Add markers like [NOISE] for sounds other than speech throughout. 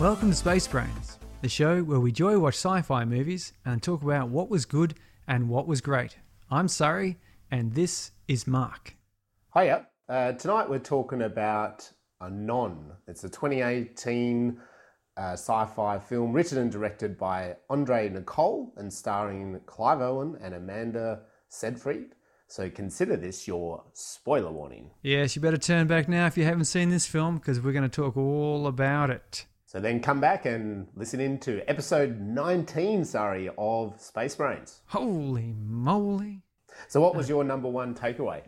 Welcome to Space Brains, the show where we joy watch sci fi movies and talk about what was good and what was great. I'm Surrey, and this is Mark. Hiya. Uh, tonight we're talking about Anon. It's a 2018 uh, sci fi film written and directed by Andre Niccol and starring Clive Owen and Amanda Seyfried. So consider this your spoiler warning. Yes, you better turn back now if you haven't seen this film because we're going to talk all about it. So then come back and listen in to episode 19, sorry, of Space Brains. Holy moly. So what was your number one takeaway?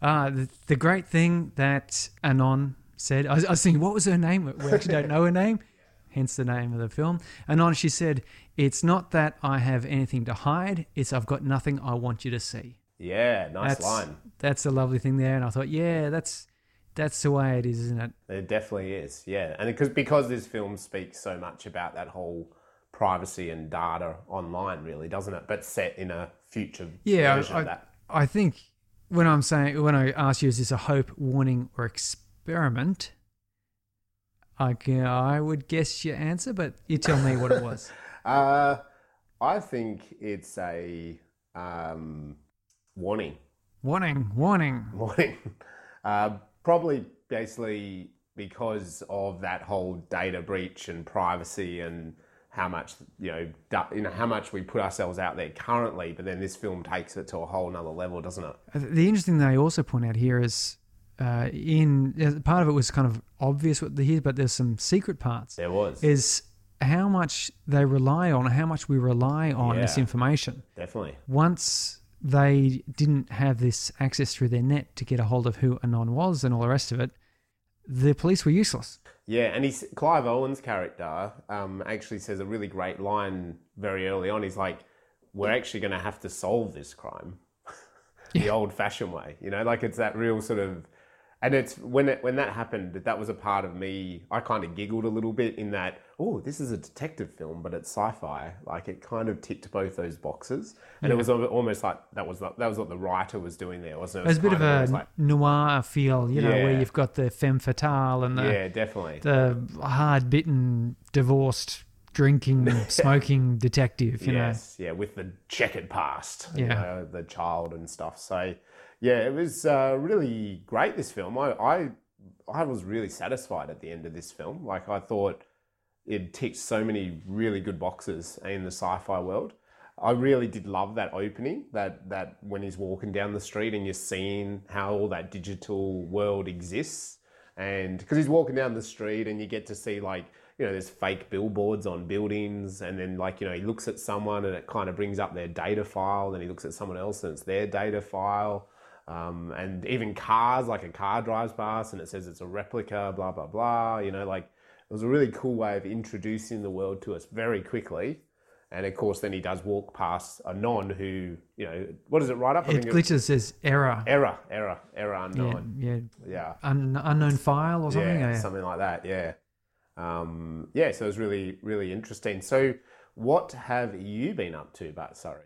Uh, the, the great thing that Anon said, I was, I was thinking, what was her name? We actually don't know her name, hence the name of the film. Anon, she said, It's not that I have anything to hide, it's I've got nothing I want you to see. Yeah, nice that's, line. That's a lovely thing there. And I thought, yeah, that's that's the way it is, isn't it? It definitely is. Yeah, and because because this film speaks so much about that whole privacy and data online, really, doesn't it? But set in a future Yeah, version I, of that. I think when I'm saying when I ask you, is this a hope, warning, or experiment? I I would guess your answer, but you tell me what it [LAUGHS] was. Uh, I think it's a um, warning. warning, warning. Warning. [LAUGHS] Uh, probably basically because of that whole data breach and privacy and how much you know, you know how much we put ourselves out there currently. But then this film takes it to a whole nother level, doesn't it? The interesting thing they also point out here is uh, in uh, part of it was kind of obvious what the here, but there's some secret parts. There was Is how much they rely on, how much we rely on this information. definitely. once they didn't have this access through their net to get a hold of who Anon was and all the rest of it, the police were useless. Yeah, and he's Clive Owen's character um, actually says a really great line very early on. He's like, "We're actually going to have to solve this crime [LAUGHS] the old-fashioned way." You know, like it's that real sort of, and it's when it, when that happened, that that was a part of me. I kind of giggled a little bit in that. Oh, this is a detective film, but it's sci-fi. Like it kind of ticked both those boxes, and it was almost like that was the- that was what the writer was doing there, wasn't it? it was a bit of kind a like- noir feel, you know, where you've got the femme fatale and the, yeah, definitely. the hard bitten, divorced, drinking, [LAUGHS] smoking detective, you yes, yeah, with the checkered past, you Yeah. know, the child and stuff. So, yeah, it was uh, really great. This film, I, I, I was really satisfied at the end of this film. Like, I thought it ticked so many really good boxes in the sci-fi world. I really did love that opening. That that when he's walking down the street and you're seeing how all that digital world exists, and because he's walking down the street and you get to see like you know there's fake billboards on buildings, and then like you know he looks at someone and it kind of brings up their data file. Then he looks at someone else and it's their data file. Um, and even cars, like a car drives past and it says it's a replica, blah blah blah. You know, like it was a really cool way of introducing the world to us very quickly. And of course, then he does walk past a non who, you know, what is it right up? I It glitches says error. error, error, error Yeah, unknown. yeah. Yeah. Un- unknown file or something. Yeah, yeah. something like that. Yeah. Um, yeah, so it was really, really interesting. So, what have you been up to, But Surrey?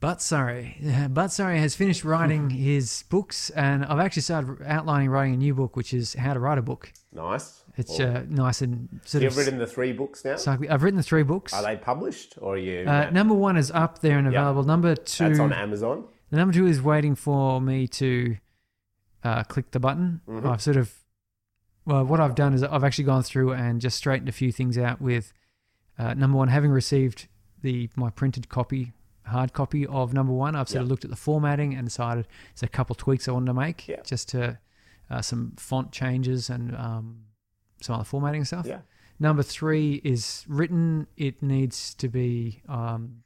But Surrey, but Surrey has finished writing [LAUGHS] his books, and I've actually started outlining writing a new book, which is how to write a book. Nice. It's uh, nice and sort you've of. written the three books now. so I've written the three books. Are they published or are you? Uh, number one is up there and available. Number two, That's on Amazon. the number two is waiting for me to uh, click the button. Mhm. I've sort of, well, what I've done is I've actually gone through and just straightened a few things out with uh, number one, having received the my printed copy, hard copy of number one. I've sort of looked at the formatting and decided there's a couple tweaks I wanted to make, Yeah. just to uh, some font changes and um, some other formatting stuff. Yeah. Number three is written. It needs to be um,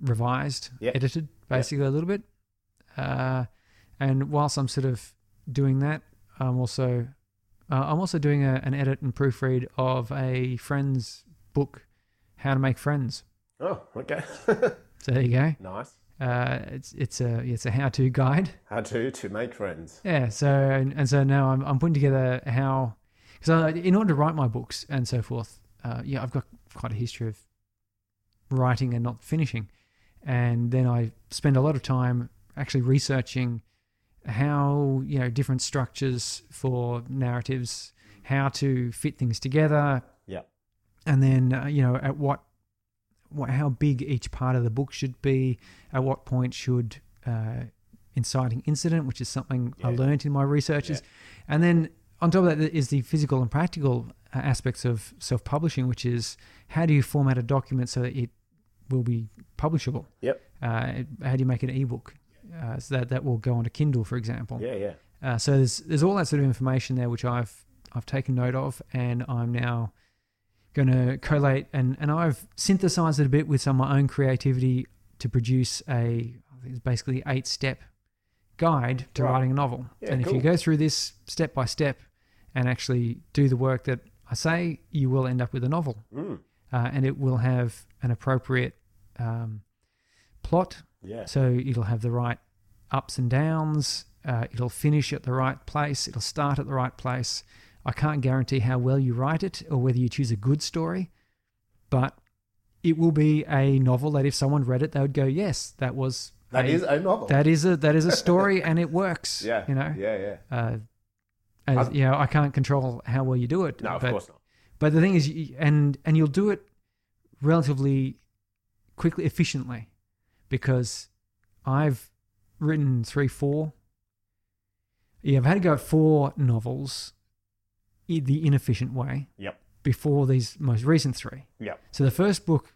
revised, Yeah. edited, basically a little bit. Uh, and whilst I'm sort of doing that, I'm also uh, I'm also doing a, an edit and proofread of a friend's book, How to Make Friends. Oh, okay. [LAUGHS] So there you go. nice. Uh, it's it's a it's a how to guide. How to to make friends. Yeah. So and, and so now I'm I'm putting together how because in order to write my books and so forth, uh, yeah, I've got quite a history of writing and not finishing, and then I spend a lot of time actually researching how you know different structures for narratives, how to fit things together, Yeah. and then uh, you know at what, what how big each part of the book should be, at what point should uh, inciting incident, which is something I learned in my researches, and then on top of that is the physical and practical uh, aspects of self-publishing, which is how do you format a document so that it will be publishable? Yep. Uh, how do you make an ebook uh, so that that will go onto Kindle, for example? Yeah, yeah. Uh, so there's there's all that sort of information there, which I've I've taken note of, and I'm now going to collate and and I've synthesized it a bit with some of my own creativity to produce a I think it's basically eight step guide to Right. writing a novel. Yeah, and if you go through this step by step and actually do the work that I say, you will end up with a novel, Mm. uh, and it will have an appropriate um, plot Yeah. so it'll have the right ups and downs. Uh, it'll finish at the right place. It'll start at the right place. I can't guarantee how well you write it or whether you choose a good story, but it will be a novel that if someone read it, they would go, "Yes, that was That a, is a novel. that is a that is a story [LAUGHS] and it works." yeah. you know. Yeah, yeah. Uh, as, you know, I can't control how well you do it. No, of but, course not. but the thing is, and and you'll do it relatively quickly, efficiently, because I've written three, four. Yeah, I've had to go at four novels, the inefficient way. Yep. Before these most recent three. Yep. So the first book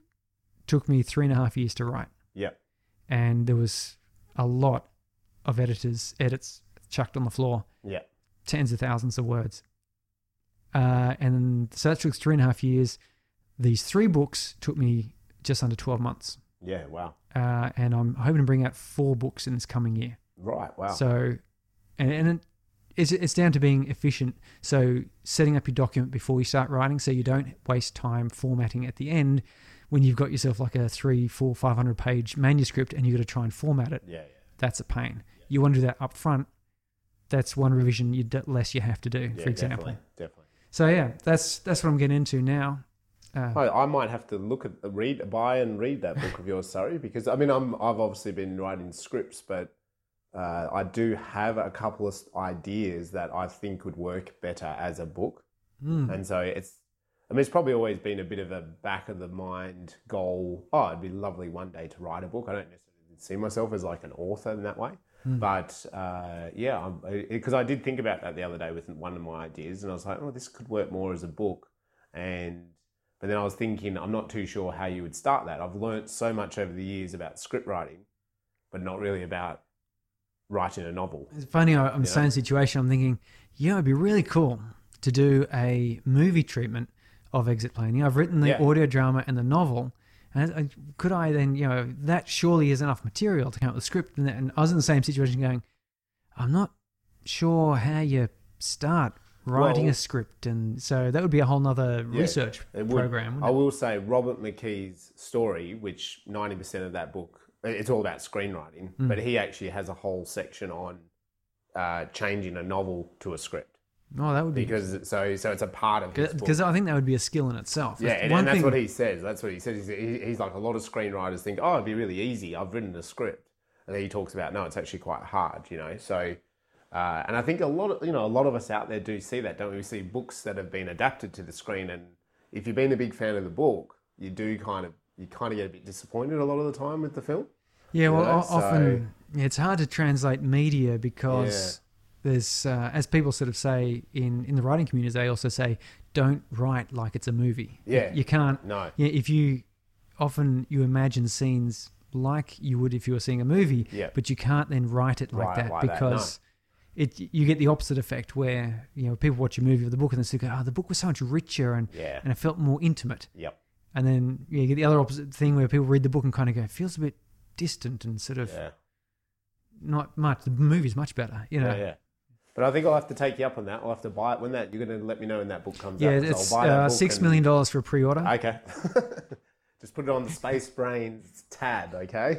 took me three and a half years to write, Yep. and there was a lot of editors edits chucked on the floor Yep. tens of thousands of words. Uh, and so that took three and a half years. These three books took me just under 12 months. Yeah. Wow. Uh, and I'm hoping to bring out four books in this coming year. Right. Wow. So, and, and it, it's, it's down to being efficient. So, setting up your document before you start writing so you don't waste time formatting at the end when you've got yourself like a three, four, 500 page manuscript and you've got to try and format it. yeah. Yeah. That's a pain. You want to do that up front. That's one revision you d- less you have to do, Yeah, for example. Definitely. Definitely. So yeah, that's that's what I'm getting into now. Uh, I, I might have to look at read buy and read that book of yours, sorry, because I mean I'm I've obviously been writing scripts, but uh, I do have a couple of ideas that I think would work better as a book, mm, and so it's I mean it's probably always been a bit of a back of the mind goal. Oh, it'd be lovely one day to write a book. I don't necessarily see myself as like an author in that way. mm. But uh, yeah, because I did think about that the other day with one of my ideas, and I was like, oh, this could work more as a book. And but then I was thinking, I'm not too sure how you would start that. I've learnt so much over the years about script writing, but not really about writing a novel. It's funny. I'm in the same situation. I'm thinking, yeah, it'd be really cool to do a movie treatment of exit planning. I've written the Yeah. audio drama and the novel. And could I then, you know, that surely is enough material to come up with a script. And, and I was in the same situation going, I'm not sure how you start writing Well- a script. And so that would be a whole nother Yeah, research would- program. I will say Robert McKee's story, which 90% of that book, it's all about screenwriting, Mm. but he actually has a whole section on uh, changing a novel to a script. Oh, that would be because so so it's a part of because I think that would be a skill in itself. yeah, That's and, one and that's thing- what he says. That's what he says. He's, he's like a lot of screenwriters think, oh, it'd be really easy. I've written a script, and then he talks about no, it's actually quite hard. You know, so. Uh, and I think a lot of you know a lot of us out there do see that, don't we? We see books that have been adapted to the screen, and if you've been a big fan of the book, you do kind of you kind of get a bit disappointed a lot of the time with the film. Yeah, well, know, often yeah, it's hard to translate media because there's, uh, as people sort of say in, in the writing communities, they also say, don't write like it's a movie. Yeah. You, can't, No, yeah, if you, often you imagine scenes like you would if you were seeing a movie, Yeah. but you can't then write it like that like that, because it you get the opposite effect where, you know, people watch a movie or the book and they say, oh, the book was so much richer and, yeah, and it felt more intimate. yep, And then yeah, you get the other opposite thing where people read the book and kind of go, feels a bit distant and sort of Yeah. not much. The movie's much better, you know. Yeah, yeah. But I think I'll have to take you up on that. I'll have to buy it when that. You're going to let me know when that book comes Yeah, out. 'cause it's I'll buy that uh, six and- million dollars for a pre-order. Okay. [LAUGHS] Just put it on the Space Brains tab, okay?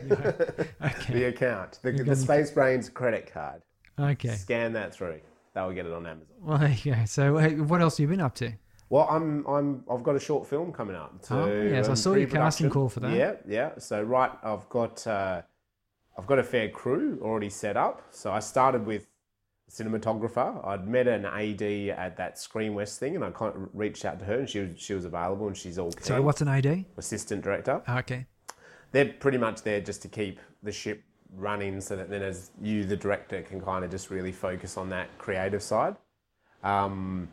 Okay. [LAUGHS] the account, the, the Space Brains credit card. Okay. Scan that through. That will get it on Amazon. Well, [LAUGHS] there you go. So, what else have you been up to? Well, I'm I'm I've got a short film coming up. To, Oh, yes, I um, saw your casting call for that. Yeah, yeah. So right, I've got uh, I've got a fair crew already set up. So I started with a cinematographer. I'd met an AD at that Screenwest thing, and I kind of reached out to her, and she was she was available, and she's all keen. Sorry, what's an AD? assistant director. Oh, okay. They're pretty much there just to keep the ship running, so that then as you, the director, can kind of just really focus on that creative side. Um,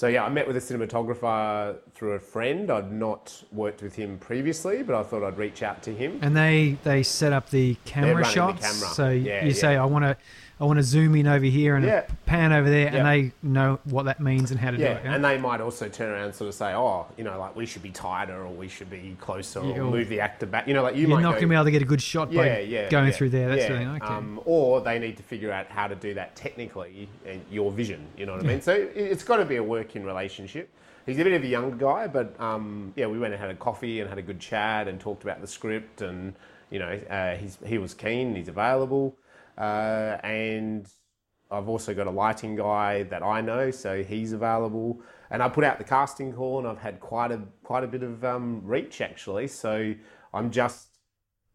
so yeah, I met with a cinematographer through a friend. I'd not worked with him previously, but I thought I'd reach out to him. And they they set up the camera running the shots. camera. So Yeah, you say. I want to I want to zoom in over here and Yeah. pan over there, Yeah. and they know what that means and how to Yeah, do it. yeah? and they might also turn around and sort of say, "Oh, you know, like we should be tighter, or we should be closer, or move the actor back." You know, like you You're might not going to be able to get a good shot by going through there. That's yeah. thing. Okay. Um, or they need to figure out how to do that technically and your vision. You know what I mean? So it- it's got to be a working relationship. He's a bit of a younger guy, but um, yeah, we went and had a coffee and had a good chat and talked about the script, and you know, uh, he's he was keen, he's available, uh, and I've also got a lighting guy that I know, so he's available. And I put out the casting call, and I've had quite a quite a bit of um, reach actually. So I'm just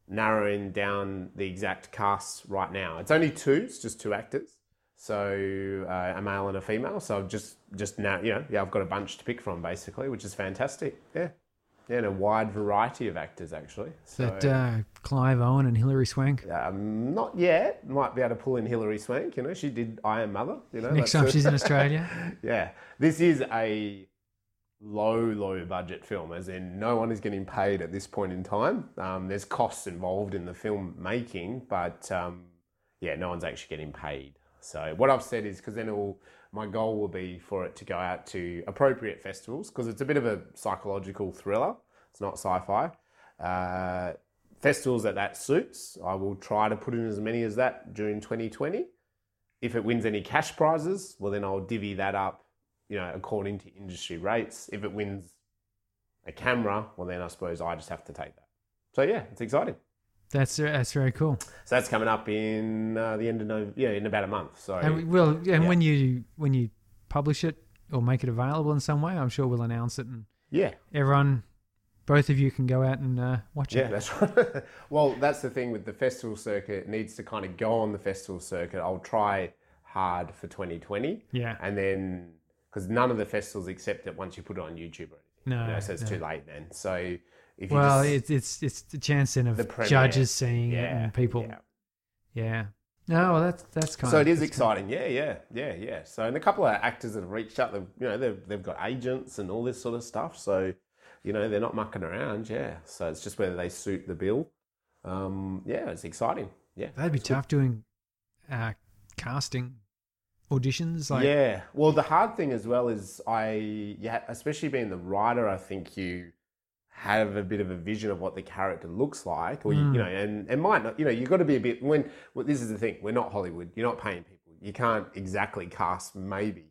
narrowing down the exact cast right now. It's only two, it's just two actors. So uh, a male and a female. So I've just just now, you know, yeah, I've got a bunch to pick from basically, which is fantastic. Yeah, yeah, and a wide variety of actors actually. So that uh, Clive Owen and Hilary Swank. um, not yet. Might be able to pull in Hilary Swank. You know, she did I Am Mother. You know, Next time she's in Australia. [LAUGHS] yeah, this is a low, low budget film, as in no one is getting paid at this point in time. Um, there's costs involved in the film making, but um, yeah, no one's actually getting paid. So what I've said is because then will, my goal will be for it to go out to appropriate festivals because it's a bit of a psychological thriller. It's not sci-fi. Uh, festivals that that suits, I will try to put in as many as that during 2020 if it wins any cash prizes, well, then I'll divvy that up, you know, according to industry rates. If it wins a camera, well, then I suppose I just have to take that. So yeah, it's exciting. That's that's very cool. So that's coming up in uh, the end of November, yeah, in about a month. So And we, well, and Yeah. when you when you publish it or make it available in some way, I'm sure we'll announce it, and yeah, everyone, both of you can go out and uh, watch it. yeah, that's [LAUGHS] right. well, that's the thing with the festival circuit. It needs to kind of go on the festival circuit. I'll try hard for 2020, Yeah. and then because none of the festivals accept it once you put it on YouTube or anything. No. you know, so it's no. too late then. So if you Well, just, it's it's it's the chance then of The premiere. judges seeing it and people. yeah. Yeah. No, well, that's that's kind So of so it is exciting, yeah, yeah, yeah, yeah. So and a couple of actors that have reached out, they've, you know, they've they've got agents and all this sort of stuff. So, you know, they're not mucking around, yeah. So it's just whether they suit the bill. Um, yeah, it's exciting, yeah. That'd be tough doing uh, casting auditions. Like, yeah. Well, the hard thing as well is I, yeah, especially being the writer, I think you have a bit of a vision of what the character looks like, or you, Mm. you know, and and might not, you know, you've got to be a bit. When well, this is the thing, we're not Hollywood. You're not paying people. You can't exactly cast maybe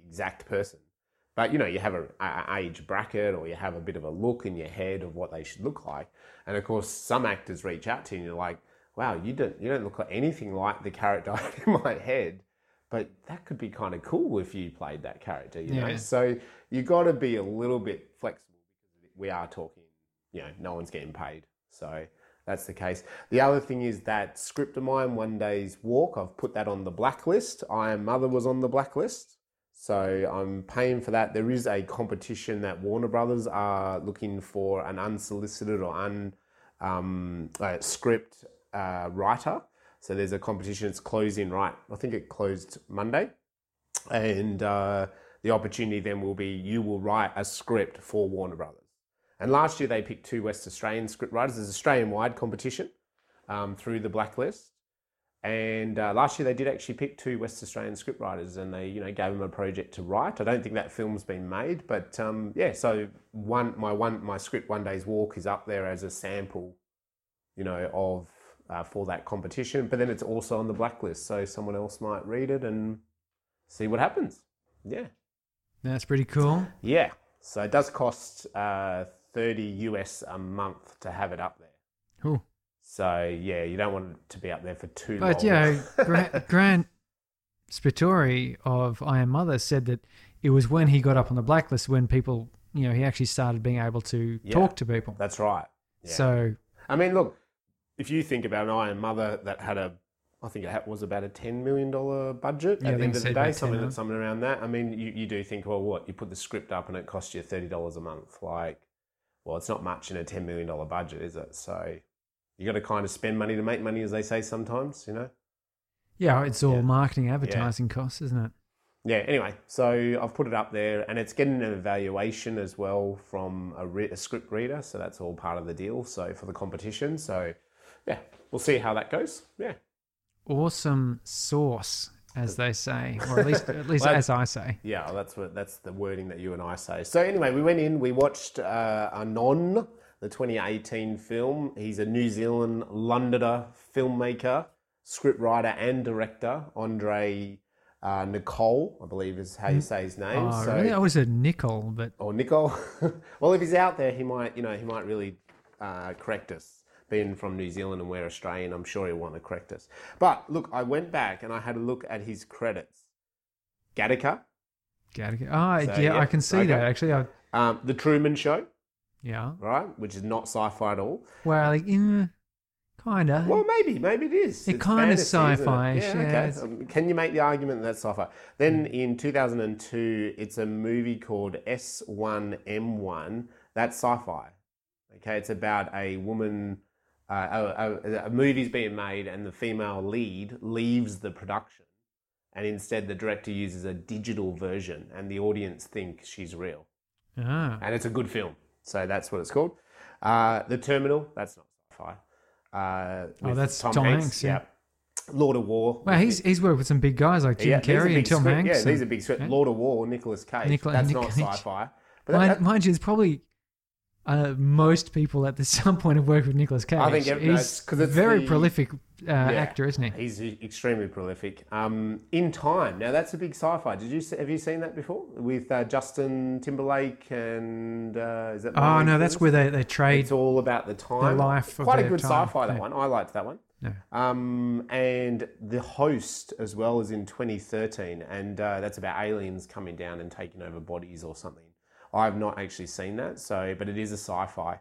the exact person, but you know, you have a, a age bracket, or you have a bit of a look in your head of what they should look like. And of course, some actors reach out to you, and you're like, wow, you don't you don't look like anything like the character [LAUGHS] I had in my head. But that could be kind of cool if you played that character, you know. Yeah. So you got to be a little bit flexible because we are talking, you know, no one's getting paid. So that's the case. The other thing is that script of mine, One Day's Walk, I've put that on the blacklist. I Am Mother was on the blacklist. So I'm paying for that. There is a competition that Warner Brothers are looking for an unsolicited or un um, uh, script uh, writer. So there's a competition. It's closing right. I think it closed Monday, and uh, the opportunity then will be you will write a script for Warner Brothers. And last year they picked two West Australian script writers. There's Australian wide competition um, through the blacklist, And uh, last year they did actually pick two West Australian scriptwriters, and they you know gave them a project to write. I don't think that film's been made, but um, yeah. So one my one my script One Day's Walk is up there as a sample, you know, of uh, for that competition. But then it's also on the blacklist, so someone else might read it and see what happens. Yeah, That's pretty cool. yeah. So it does cost uh, thirty US a month to have it up there. Cool. So yeah, you don't want it to be up there for too But long. you know, [LAUGHS] Grant, Grant Sputore of I Am Mother said that it was when he got up on the blacklist when people, you know, he actually started being able to Yeah. talk to people. That's right. Yeah. So I mean, look, if you think about I Am Mother that had a, I think it was about a ten million dollar budget Yeah, I at the end of the day, about 10 something million. something around that. I mean, you, you do think, well, what you put the script up and it costs you thirty dollars a month, like, well, it's not much in a ten million dollar budget, is it? So you got to kind of spend money to make money, as they say sometimes, you know. yeah, it's all Yeah. marketing, advertising costs, isn't it? Yeah. Anyway, so I've put it up there, and it's getting an evaluation as well from a, re- a script reader. So that's all part of the deal. So for the competition, so yeah, we'll see how that goes. Yeah. Awesome sauce, as they say, or at least at least [LAUGHS] Well, as I say. Yeah, that's what that's the wording that you and I say. So anyway, we went in, we watched uh, Anon, the 2018 film. He's a New Zealand Londoner filmmaker, scriptwriter, and director. Andre uh, Niccol, I believe is how you say his name. Oh, so, really? I was a Nicole, but or Nicole. [LAUGHS] well, if he's out there, he might, you know, he might really uh, correct us. Being from New Zealand and we're Australian, I'm sure he'll want to correct us. But look, I went back and I had a look at his credits. Gattaca, Gattaca. Oh, So, yeah, yeah, I can see okay. that actually. I, um, The Truman Show, yeah. right, which is not sci-fi at all. Well, like, mm, kinda. Well, maybe, maybe it is. It kind of sci-fi-ish, Yeah, okay. Um, can you make the argument that that's sci-fi? Then in 2002, it's a movie called S1m0ne. That's sci-fi. Okay, it's about a woman. Uh, a, a, a movie's being made, and the female lead leaves the production, and instead the director uses a digital version, and the audience think she's real Ah. and it's a good film. So that's what it's called. Uh, the Terminal. That's not sci-fi. Uh, Oh, that's Tom Hanks, yeah. Yep. Lord of War. Well, he's he's worked with some big guys like Jim Yeah, Carrey and Tom script- Hanks. Yeah, and- these are big script. yeah. Lord of War, Nicolas Cage. Nicola- that's Nick not Cage. sci-fi. But that- mind, that- mind you, there's probably uh, most people at this [LAUGHS] some point have worked with Nicolas Cage. I think it- no, he's it's 'cause it's very the- prolific uh, Yeah. actor, isn't he? He's extremely prolific. Um, in Time. Now that's a big sci-fi. Did you have you seen that before with uh, Justin Timberlake and uh, is that? Oh no, that's where they, they trade. It's all about the time. The life of Quite a good time, sci-fi that yeah. one. I liked that one. No. Um, and the host as well is in 2013, and uh, that's about aliens coming down and taking over bodies or something. I've not actually seen that, so but it is a sci-fi.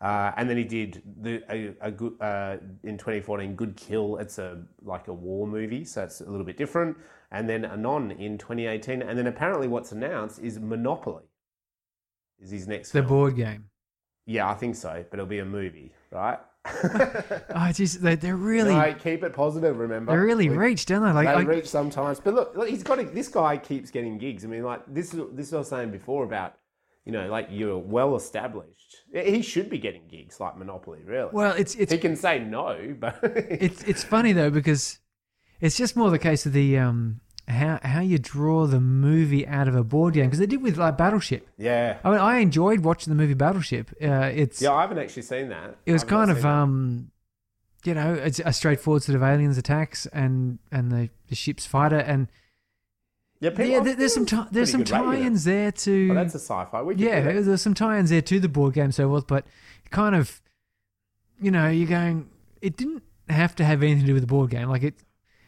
Uh, and then he did the a, a good uh, in 2014, Good Kill. It's a like a war movie, so it's a little bit different. And then Anon in 2018, and then apparently what's announced is Monopoly. Is his next the film? board game. Yeah, I think so, but it'll be a movie, right? [LAUGHS] Oh, geez, they, they're really No, keep it positive. Remember, they really We- reach, don't they? Like, they I, reach sometimes, but look, look, he's got a, this guy keeps getting gigs. I mean, like this is this is what I was saying before about you know, like you're well established. He should be getting gigs like Monopoly, really. well, it's it's he can say no, but [LAUGHS] it's it's funny though because it's just more the case of the um how how you draw the movie out of a board game because they did with like Battleship. yeah, I mean, I enjoyed watching the movie Battleship. Uh, it's yeah, I haven't actually seen that. it was kind of that. um you know it's a straightforward sort of aliens attacks and and the, the ship's fighter and yeah, people, yeah there's some there's some pretty good rating it. tie-ins there to Oh, that's a sci-fi. We yeah there's some tie-ins there to the board game so forth but kind of you know you're going it didn't have to have anything to do with the board game like it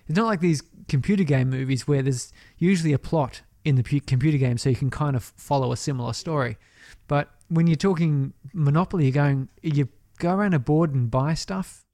it's not like these computer game movies where there's usually a plot in the pu- computer game so you can kind of follow a similar story but when you're talking monopoly you're going you go around a board and buy stuff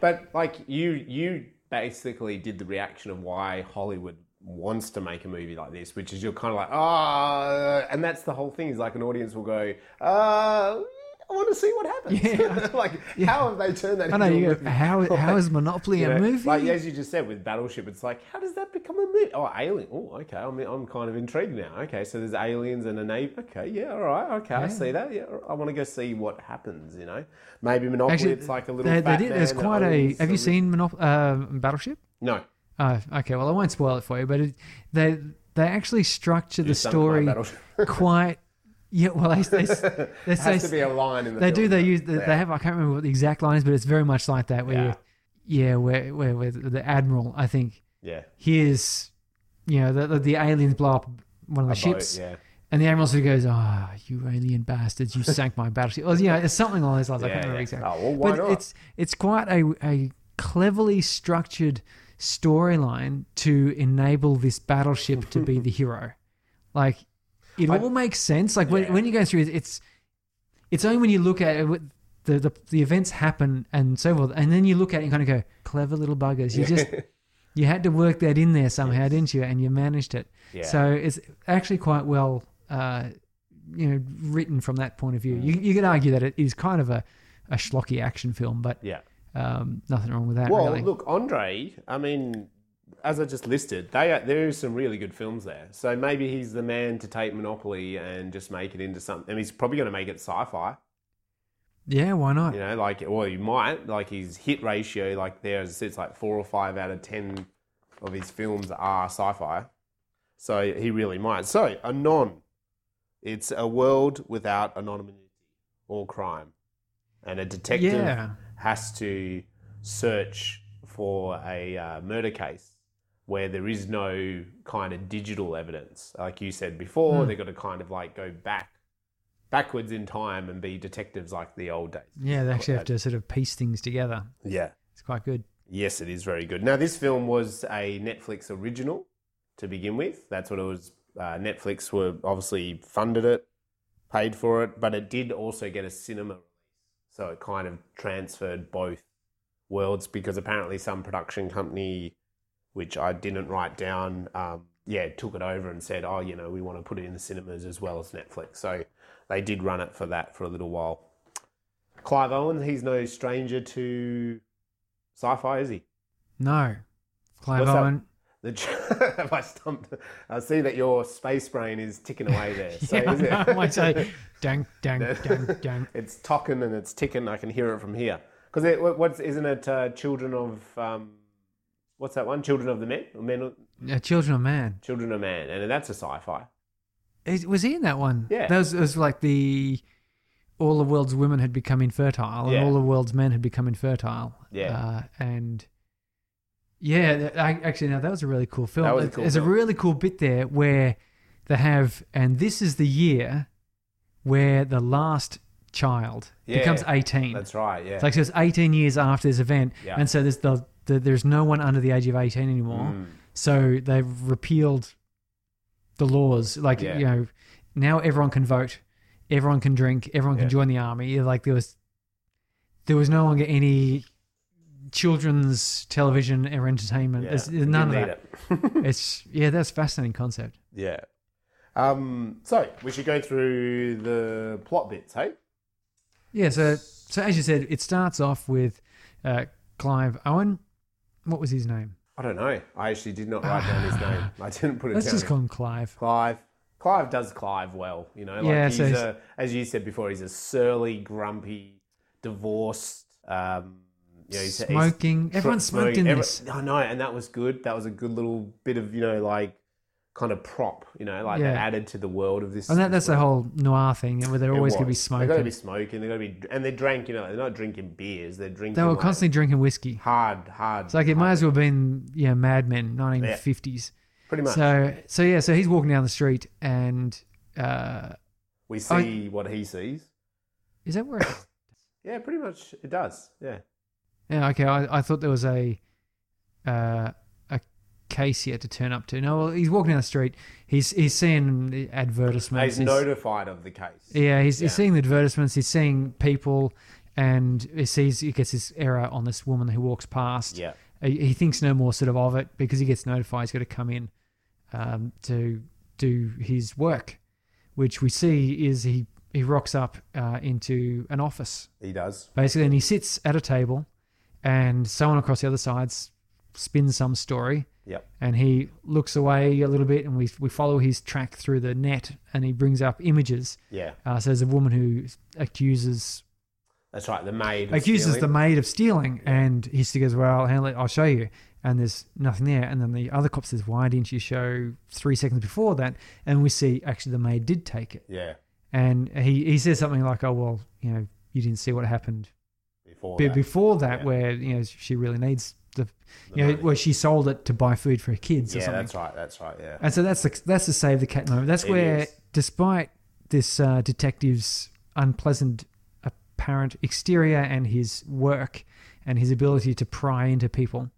But like you, you basically did the reaction of why Hollywood wants to make a movie like this, which is you're kind of like, ah, and that's the whole thing. Is like an audience will go, uh, I want to see what happens. Yeah. [LAUGHS] like [LAUGHS] how have they turned that? I know into a go, movie? how, [LAUGHS] how is Monopoly a know, movie? Like as you just said with Battleship, it's like how does that become a movie? Oh, alien. Oh, okay. I'm I'm kind of intrigued now. Okay, so there's aliens and a navy. Okay, yeah, all right. Okay, I see that. Yeah, I want to go see what happens. You know, maybe Monopoly. Actually, it's like a little. they, they did. There's quite a. Have you seen Monop- uh, Battleship? No. Oh, okay. Well, I won't spoil it for you, but it, they they actually structure the You sunk my story [LAUGHS] quite. Yeah, well, they they, [LAUGHS] they, There has to be a line in the they do. They use they, they have. I can't remember what the exact line is, but it's very much like that. Where Yeah. you, yeah, where, where where the admiral, I think, Yeah. hears, you know, the the, the aliens blow up one of the A boat, ships, yeah. and the admiral sort of goes, "Ah, you alien bastards! You sank my battleship." Well, yeah, it's something along those lines. I Yeah, can't remember yeah. exactly. Oh, well, why but not? it's it's quite a a cleverly structured storyline to enable this battleship to be the [LAUGHS] hero. Like it I- all makes sense. Like when Yeah. when you go through it, it's it's only when you look at it. The, the the events happen and so forth, and then you look at it and kind of go, "Clever little buggers! You just [LAUGHS] you had to work that in there somehow, didn't you? And you managed it. Yeah. So it's actually quite well, uh, you know, written from that point of view. You you could argue that it is kind of a, a schlocky action film, but yeah. Um, nothing wrong with that. Well, really. look, Andre. I mean, as I just listed, they are, there is some really good films there. So maybe he's the man to take Monopoly and just make it into something. And he's probably going to make it sci-fi. yeah, why not? You know, like well, you might like his hit ratio. Like there's it's like four or five out of ten of his films are sci-fi. So he really might. So Anon, it's a world without anonymity or crime, and a detective Yeah. Has to search for a uh, murder case where there is no kind of digital evidence. Like you said before, Hmm. they've got to kind of like go back, backwards in time and be detectives like the old days. Yeah, they actually have to sort of piece things together. Yeah. It's quite good. Yes, it is very good. Now, this film was a Netflix original to begin with. That's what it was. Uh, Netflix were obviously funded it, paid for it, but it did also get a cinema. So it kind of transferred both worlds because apparently some production company, which I didn't write down, um, yeah, took it over and said, oh, you know, we want to put it in the cinemas as well as Netflix. So they did run it for that for a little while. Clive Owen, he's no stranger to sci-fi, is he? No. Clive What's? Owen. The [LAUGHS] have I stumped? I see that your space brain is ticking away there. [LAUGHS] So yeah, is it? I might say, dang, dang, [LAUGHS] dang, dang. it's talking and it's ticking. I can hear it from here. Because it, what's isn't it? Uh, Children of um, what's that one? Children of the Men, or Men, Uh, Children of Man. Children of Man, and that's a sci-fi. Was he in that one? Yeah. That was, it was like the all the world's women had become infertile, Yeah. and all the world's men had become infertile. Yeah. Uh, and yeah, I, actually, now that was a really cool film. That was a cool There's film. a really cool bit there where they have, and this is the year where the last child Yeah. becomes 18. That's right. Yeah. It's like so it's 18 years after this event, Yeah. and so there's the, the there's no one under the age of 18 anymore. Mm. So they've repealed the laws. Like Yeah. you know, now everyone can vote, everyone can drink, everyone can Yeah. join the army. Like there was, there was no longer any children's television or entertainment. Yeah. There's, there's none of that. it. [LAUGHS] It's yeah, that's a fascinating concept. yeah. Um, so we should go through the plot bits, hey? Yeah. So so as you said, it starts off with uh, Clive Owen. What was his name? I don't know. I actually did not write down his name. [SIGHS] I didn't put it Let's down. just call him Clive. Clive. Clive does Clive well, you know. Like Yeah, he's so he's- a, as you said before, he's a surly, grumpy, divorced. Um, you know, he's, he's Smoking. tr- Everyone smoked in smoking. Every- this. I know, and that was good. That was a good little bit of you know, like kind of prop, you know, like that Yeah. added to the world of this. And that, that's the whole noir thing where they're It always going to be smoking. They got to be smoking. They got to be, and they drank. You know, they're not drinking beers. They're drinking. They were like, constantly drinking whiskey. hard, hard. It's like it might as well have been yeah, Mad Men, 1950s. pretty much. So so yeah, so he's walking down the street and uh, we see what he sees. is that where? It, [COUGHS] Yeah, pretty much. It does. Yeah. Yeah, okay. I, I thought there was a uh, a case he had to turn up to. No, well, he's walking down the street. He's he's seeing the advertisements. He's notified of the case. Yeah, he's, Yeah. he's seeing the advertisements. He's seeing people, and he sees he gets this error on this woman who walks past. Yeah. he, he thinks no more sort of of it because he gets notified he's got to come in um, to do his work, which we see is he he rocks up uh, into an office He does. basically, and he sits at a table, and someone across the other side spins some story, Yep. and he looks away a little bit, and we we follow his track through the net, and he brings up images. Yeah. Uh, so there's a woman who accuses That's right. The maid of accuses the stealing. maid of stealing, and he goes, "Well, I'll handle it. I'll show you." And there's nothing there. And then the other cop says, "Why didn't you show three seconds before that?" And we see actually the maid did take it, Yeah, and he he says something like, "Oh well, you know, you didn't see what happened before be- that. before that, Yeah. where you know she really needs the, The you know, where she sold it to buy food for her kids or yeah, something." that's right. That's right. Yeah. And so that's the that's the save the cat moment. That's It where, is. despite this uh, detective's unpleasant apparent exterior and his work and his ability to pry into people,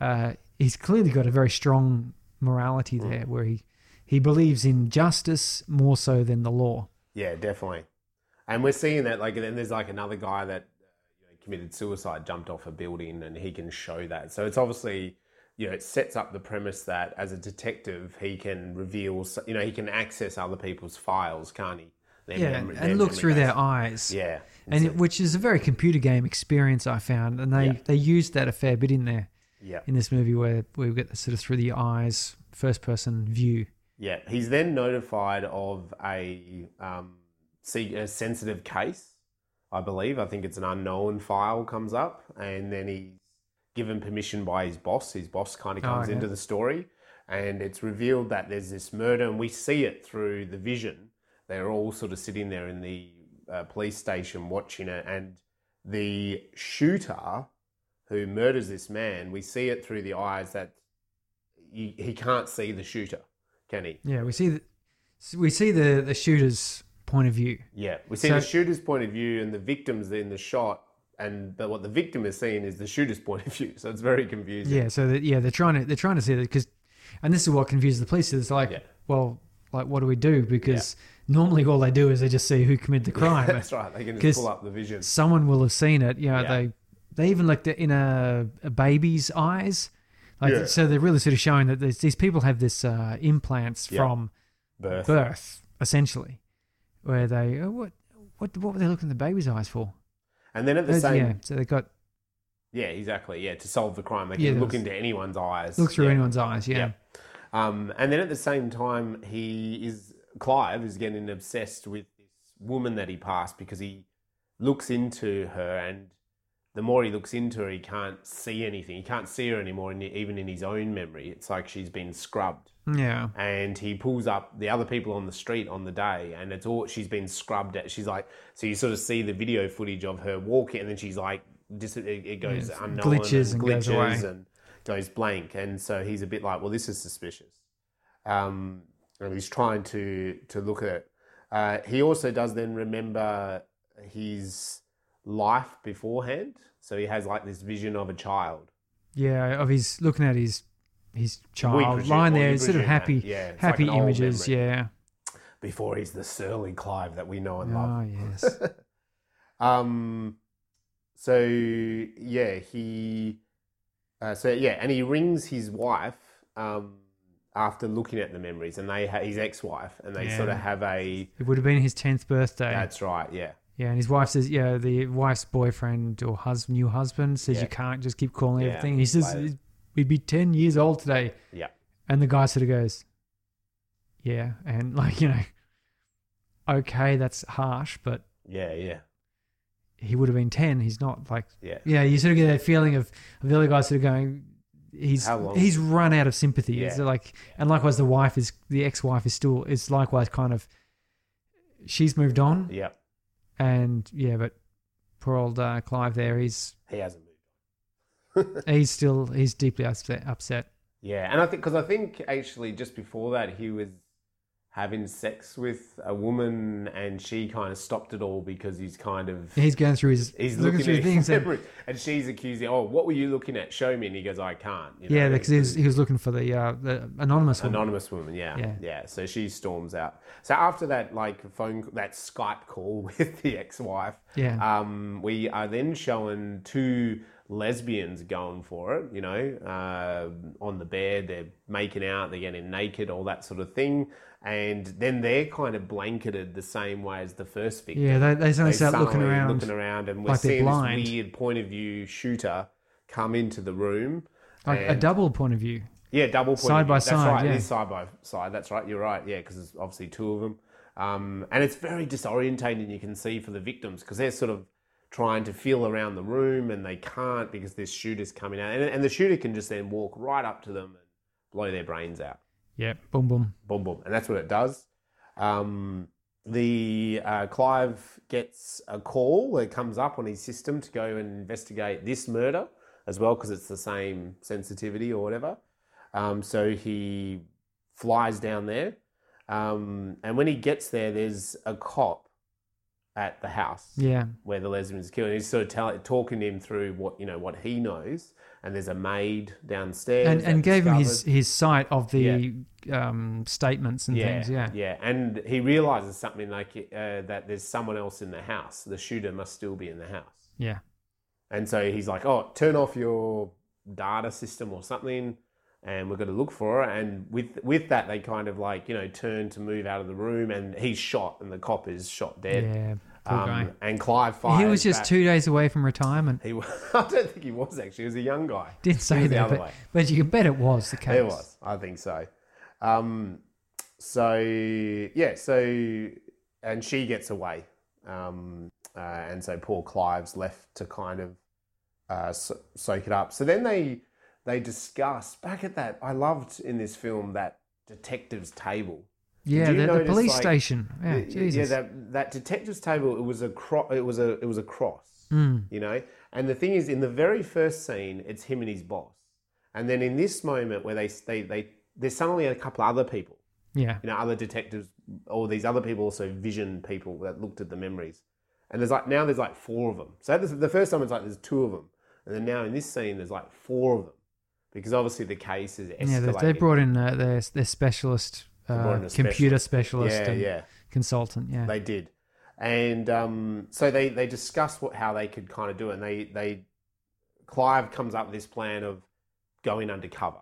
uh, he's clearly got a very strong morality there, Mm. where he he believes in justice more so than the law. Yeah, definitely. And we're seeing that, like, then there's like another guy that committed suicide, jumped off a building, and he can show that. So it's obviously, you know, it sets up the premise that as a detective, he can reveal, you know, he can access other people's files, can't he? Their yeah, memory- and look through their eyes. Yeah. And it, which is a very computer game experience I found, and they, Yeah. they used that a fair bit in there yeah. in this movie where we get the sort of through the eyes first person view. Yeah, he's then notified of a, um, see, a sensitive case, I believe. I think it's an unknown file comes up, and then he's given permission by his boss. His boss kind of Oh, comes into the story, and it's revealed that there's this murder, and we see it through the vision. They're all sort of sitting there in the uh, police station watching it, and the shooter who murders this man, we see it through the eyes that he, he can't see the shooter, can he? Yeah, we see the, we see the the shooter's point of view. Yeah, we see So- the shooter's point of view and the victim's in the shot, and but what the victim is seeing is the shooter's [LAUGHS] point of view. So it's very confusing. Yeah, so that yeah, they're trying to they're trying to see that because, and this is what confuses the police. It's like, Yeah. well, like what do we do? Because normally all they do is they just see who committed the [LAUGHS] crime. That's right. They can just pull up the vision. Someone will have seen it. You know, Yeah. they they even looked at in a, a baby's eyes. Like, Yeah. So they're really sort of showing that these people have this uh, implants Yeah. from Birth. birth, essentially, where they oh, what what what were they looking at the baby's eyes for? And then at the Uh, same, yeah, yeah. so they got yeah, exactly, yeah, to solve the crime, they can there look into anyone's eyes. look through yeah. anyone's eyes. Yeah. Um, and then at the same time, he is Clive is getting obsessed with this woman that he passed because he looks into her, and the more he looks into her, he can't see anything. He can't see her anymore, in, even in his own memory. It's like she's been scrubbed. Yeah. and he pulls up the other people on the street on the day and it's all she's been scrubbed at she's like so you sort of see the video footage of her walking and then she's like dis- it, it goes Yeah, unknown glitches and goes and goes blank. And so he's a bit like well this is suspicious. Um and he's trying to to look at it. Uh, he also does then remember his life beforehand. So he has like this vision of a child. Yeah, of his looking at his his child presume- lying there, sort of presume that, happy, yeah, it's like happy images. Yeah. before he's the surly clive that we know and love Oh yes. [LAUGHS] Um, so yeah, he, uh, so yeah, and he rings his wife um, after looking at the memories, and they ha- his ex-wife, and they sort of have a. it would have been his tenth birthday. That's right. Yeah, yeah, and his wife says, yeah, the wife's boyfriend or husband, new husband says Yeah. you can't just keep calling Yeah, everything. He says. We'd be ten years old today, yeah, and the guy sort of goes, yeah, and [LAUGHS] like you know, okay, that's harsh, but yeah, yeah, he would have been ten. He's not like yeah. Yeah, you sort of get that feeling of, of the other guy sort of going, he's he's run out of sympathy. It's Yeah. like, and likewise, the wife is the ex-wife is still is likewise kind of, she's moved on, Yeah, and yeah, but poor old uh, Clive there, he's he hasn't. [LAUGHS] he's still he's deeply upset. upset. Yeah, and I think because I think actually just before that he was having sex with a woman, and she kind of stopped it all because he's kind of He's going through his He's looking, looking, through things. his And, and she's accusing, "Oh, what were you looking at? Show me." And he goes, "I can't." You know, yeah, because he was, he was looking for the uh, the anonymous one. anonymous woman. Yeah, Yeah. yeah, So she storms out. So after that, like phone, that Skype call [LAUGHS] with the ex-wife, Yeah, um, we are then showing two lesbians going for it. You know, uh, on the bed, they're making out, they're getting naked, all that sort of thing. And then they're kind of blanketed the same way as the first victim. yeah, they, they suddenly They start looking around. looking around, and we're like seeing this weird point of view shooter come into the room. like a double point of view. yeah, double point Side of view. by That's side, right. yeah. It is side by side. That's right. You're right. Yeah, because there's obviously two of them, um, and it's very disorientating. You can see for the victims because they're sort of trying to feel around the room and they can't because there's shooters coming out. And, and the shooter can just then walk right up to them and blow their brains out. Yeah. Boom, boom. Boom, boom. And that's what it does. Um, the uh, Clive gets a call that comes up on his system to go and investigate this murder as well because it's the same sensitivity or whatever. Um, so he flies down there, um, and when he gets there, there's a cop at the house Yeah. where the lesbian's killed. And he's sort of tell, talking him through what you know what he knows, and there's a maid downstairs And, and gave him his, his sight of the um, statements and yeah, things. Yeah. yeah, and he realizes something like uh, that. There's someone else in the house. The shooter must still be in the house, Yeah. and so he's like, "Oh, turn off your data system or something." And we're going to look for her. And with with that, they kind of like you know turn to move out of the room, and he's shot, and the cop is shot dead. Poor Um, guy. And Clive. He was just back. two days away from retirement. He, wa- [LAUGHS] I don't think he was actually. He was a young guy. Didn't say was the that, other but, way. but you can bet it was the case. It was. I think so. Um, so yeah. So and she gets away, um, uh, and so poor Clive's left to kind of uh, so- soak it up. So then they they discuss back at that. I loved in this film that detective's table. Yeah, the, the police like- station. Yeah, Jesus. Yeah, that that detective's table. It was a cro- It was a it was a cross. Mm. You know. And the thing is, in the very first scene, it's him and his boss. And then in this moment where they they they there's suddenly a couple of other people. yeah. You know, other detectives, or these other people, also vision people that looked at the memories. And there's like now there's like four of them. So this, the first time it's like there's two of them, and then now in this scene there's like four of them, because obviously the case is escalating. Yeah, they, brought in uh, their, their specialist, uh, a computer specialist yeah, and yeah. consultant. Yeah. They did, and um, so they they discussed what how they could kind of do it. And they they Clive comes up with this plan of going undercover.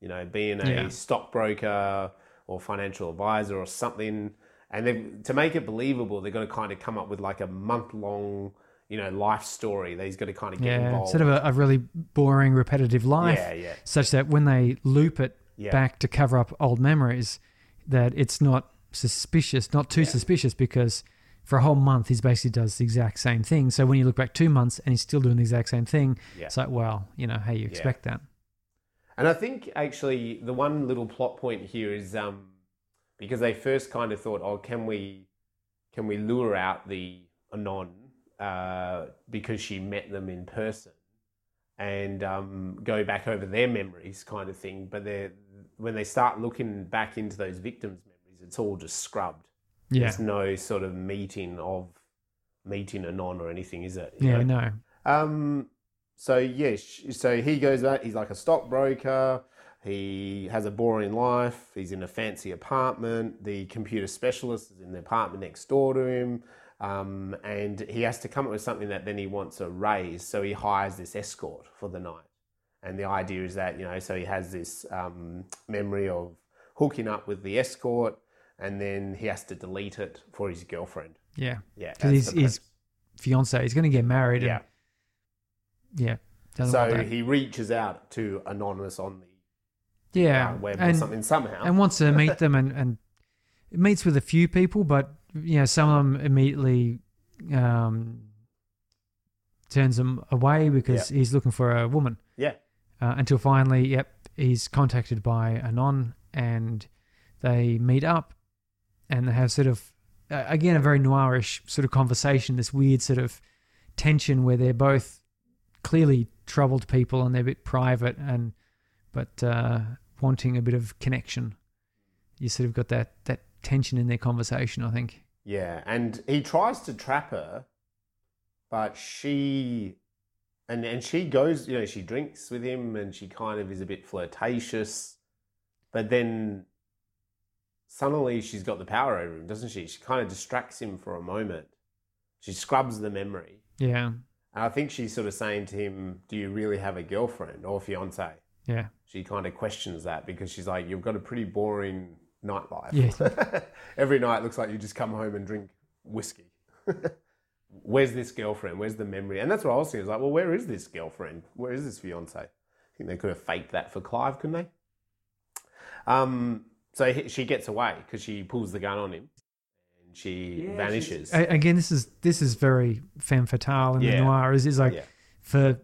You know, being a Yeah. stockbroker or financial advisor or something. And they to make it believable, they're going to kind of come up with like a month long, you know, life story that he's got to kind of get yeah. involved. Sort of a, a really boring, repetitive life, yeah, yeah, such that when they loop it yeah. back to cover up old memories, that it's not suspicious, not too Yeah. suspicious, because for a whole month he's basically does the exact same thing. So when you look back two months and he's still doing the exact same thing, Yeah. it's like, well, you know, hey, you expect that. And I think actually the one little plot point here is um, because they first kind of thought, oh, can we can we lure out the anon uh, because she met them in person and um, go back over their memories, kind of thing. But they when they start looking back into those victims' memories, it's all just scrubbed. Yeah. There's no sort of meeting of meeting anon or anything, is it? You Yeah, know? no. Um. So yes, so he goes out. He's like a stockbroker. He has a boring life. He's in a fancy apartment. The computer specialist is in the apartment next door to him. Um, and he has to come up with something that then he wants a raise. So he hires this escort for the night. And the idea is that, you know, so he has this um, memory of hooking up with the escort and then he has to delete it for his girlfriend. Yeah. Yeah. Because his premise. fiance, he's going to get married. Yeah. And, yeah. So he reaches out to Anonymous on the yeah. uh, web or and, something somehow. and wants to meet them and, and meets with a few people, but, you know, some of them immediately um, turns them away because he's looking for a woman. yeah, uh, until finally, yep, he's contacted by Anon and they meet up and they have sort of, uh, again, a very noirish sort of conversation, this weird sort of tension where they're both clearly troubled people and they're a bit private and, but uh, wanting a bit of connection. You sort of got that, that tension in their conversation, I think. yeah. And he tries to trap her, but she, and and she goes, you know, she drinks with him, and she kind of is a bit flirtatious, but then suddenly she's got the power over him, doesn't she? She kind of distracts him for a moment. She scrubs the memory, Yeah. and I think she's sort of saying to him, "Do you really have a girlfriend or fiance?" Yeah. she kind of questions that because she's like, "You've got a pretty boring nightlife. Yeah. [LAUGHS] Every night looks like you just come home and drink whiskey. [LAUGHS] Where's this girlfriend? Where's the memory?" And that's what I was thinking. I was like, "Well, where is this girlfriend? Where is this fiance?" I think they could have faked that for Clive, couldn't they? Um, so he, she gets away because she pulls the gun on him, and she vanishes. A- again, this is this is very femme fatale in the noir. Is is like Yeah. for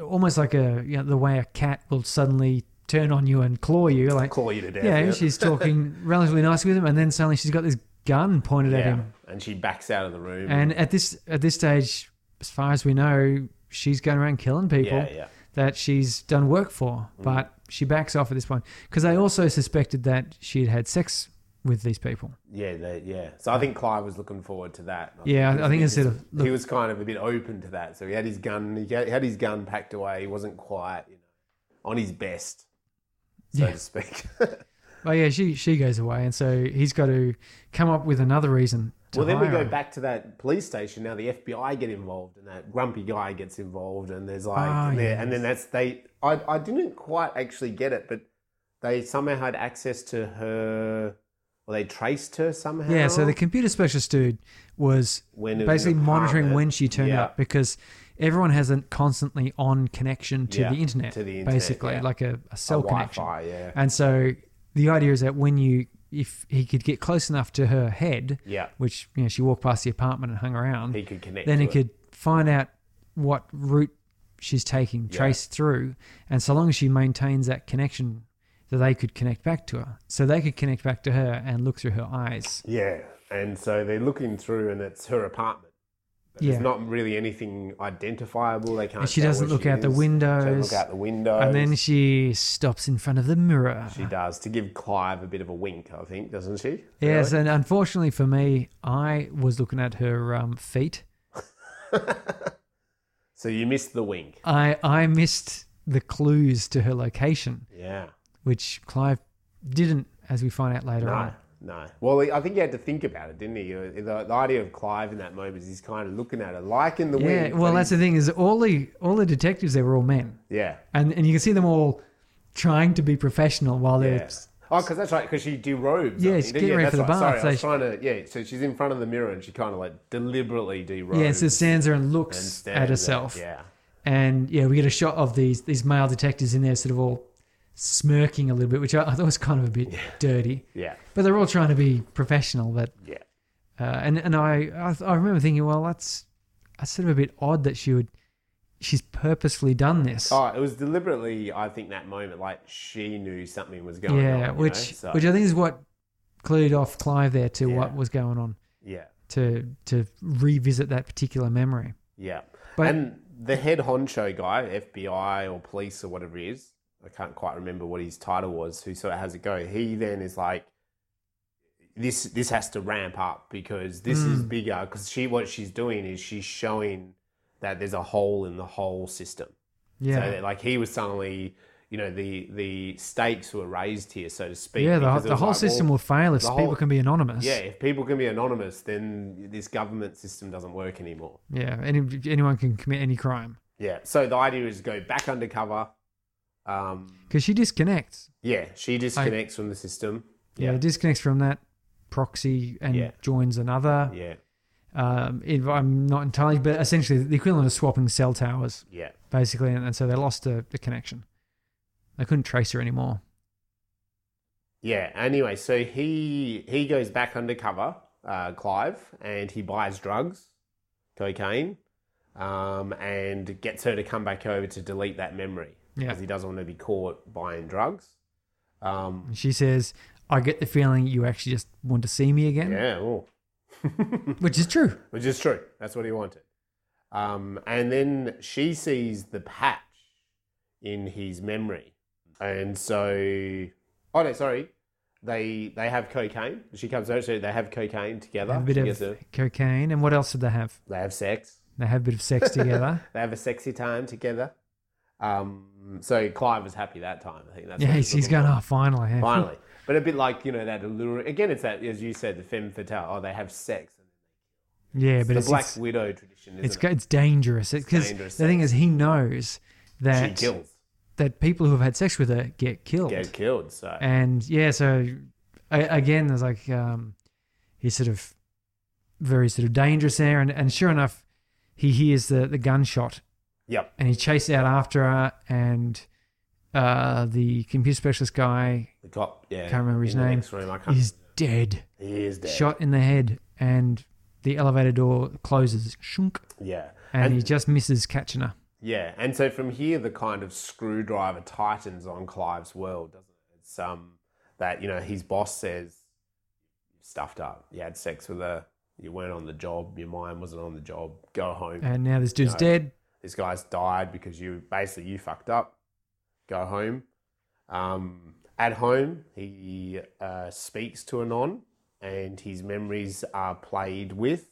almost like a you know, the way a cat will suddenly turn on you and claw you. Like Claw you to death. yeah, she's talking [LAUGHS] relatively nice with him, and then suddenly she's got this gun pointed at him. And she backs out of the room. And at this at this stage, as far as we know, she's going around killing people yeah, yeah. that she's done work for. Mm. But she backs off at this point because they also suspected that she had had sex with these people. Yeah, they, yeah. So I think Clive was looking forward to that. Yeah, he was I think instead of- he was kind of a bit open to that. So he had his gun. He had, had his gun packed away. He wasn't quite, you know, on his best, so Yeah. to speak. [LAUGHS] But yeah, she she goes away, and so he's got to come up with another reason. Well, then we go back to that police station. Now the FBI get involved, and that grumpy guy gets involved, and there's like, Ah, and, yes. and then that's they. I I didn't quite actually get it, but they somehow had access to her, or they traced her somehow. Yeah, so the computer specialist dude was When it was basically monitoring when she turned Yeah. up because everyone has a constantly on connection to Yeah, the internet, to the internet, basically yeah. like a, a cell a connection. Wi-Fi, yeah, And so the idea is that when you, if he could get close enough to her head, yeah, which you know she walked past the apartment and hung around, he could connect. then he it. could find out what route she's taking, Yeah. trace through, and so long as she maintains that connection, that they could connect back to her, so they could connect back to her and look through her eyes. Yeah, and so they're looking through, and it's her apartment. But Yeah. There's not really anything identifiable. They can't. And she doesn't look she out the is. She windows. doesn't look out the windows. And then she stops in front of the mirror. she does to give Clive a bit of a wink. I think, doesn't she? Yes, Really? and unfortunately for me, I was looking at her um, feet. [LAUGHS] So you missed the wink. I I missed the clues to her location, Yeah. which Clive didn't, as we find out later No. on. No. Well, I think he had to think about it, didn't he? Uh, The, the idea of Clive in that moment is he's kind of looking at her, like in the Yeah, wink. well, that's the thing is all the all the detectives they were all men, Yeah. and and you can see them all trying to be professional while they're Yeah. Oh, because that's right. Because she derobes. Yeah, she's getting ready for the right. Sorry, bath, I was so trying to. Yeah, so she's in front of the mirror and she kind of like deliberately derobes. yeah, so stands there and and looks stands at there. herself, Yeah. and yeah, we get a shot of these these male detectives in there, sort of all smirking a little bit, which I, I thought was kind of a bit dirty. Yeah. But they're all trying to be professional. But Yeah. uh, and and I, I I remember thinking, well, that's that's sort of a bit odd that she would she's purposely done this. Oh, it was deliberately. I think that moment, like she knew something was going on. yeah, you which know, so- which I think is what clued off Clive there to Yeah. what was going on yeah, to to revisit that particular memory. yeah. But and the head honcho guy, FBI or police or whatever it is, I can't quite remember what his title was. Who sort of has it go? He then is like, this this has to ramp up because this is Mm. bigger. Because she what she's doing is she's showing that there's a hole in the whole system. yeah, So that, like he was suddenly, you know, the the stakes were raised here, so to speak. yeah, the, the whole like, system well, will fail if the people whole- can be anonymous. Yeah, if people can be anonymous, then this government system doesn't work anymore. yeah, any, anyone can commit any crime Yeah. So the idea is go back undercover. Um, because she disconnects. yeah, she disconnects from the system. Yeah, Yeah. disconnects from that proxy and Yeah. joins another. Yeah. Um, if I'm not entirely, but essentially the equivalent of swapping cell towers, Yeah. basically, and, and so they lost the, the connection. They couldn't trace her anymore. Yeah. Anyway, so he he goes back undercover, uh, Clive, and he buys drugs, cocaine, um, and gets her to come back over to delete that memory Yeah. because he doesn't want to be caught buying drugs. Um, she says, "I get the feeling you actually just want to see me again," yeah. Oh. [LAUGHS] which is true. Which is true. That's what he wanted. Um, and then she sees the patch in his memory. And so, oh no, sorry. They they have cocaine. She comes over, so they have cocaine together. a bit She of a- cocaine, and what else did they have? they have sex. They have a bit of sex [LAUGHS] together. They have a sexy time together. Um, so Clive was happy that time. I think that's yeah, what he's, he's looking going, for. "Oh, finally, yeah." finally. But a bit like you know that allure. Again, it's that as you said, the femme fatale. Oh, they have sex. Yeah, It's but the it's Black it's, Widow tradition. Isn't it's, it? it's dangerous because the thing is, he knows She that kills. that people who have had sex with her get killed. Get killed. So And yeah, so a- again, there's like um, he's sort of very sort of dangerous there, and, and sure enough, he hears the the gunshot, yep. and he chases out after her, and uh, the computer specialist guy The cop, yeah. Can't remember his name. room, is dead, he is dead. shot in the head, and the elevator door closes, shunk, Yeah. and, he just misses catching her. Yeah, and so from here, the kind of screwdriver tightens on Clive's world, doesn't it? It's um that you know his boss says stuffed up, you had sex with her, you weren't on the job, your mind wasn't on the job, go home. And now this dude's No. dead. This guy's died because you basically you fucked up. Go home. Um, at home, he uh, speaks to Anon, and his memories are played with,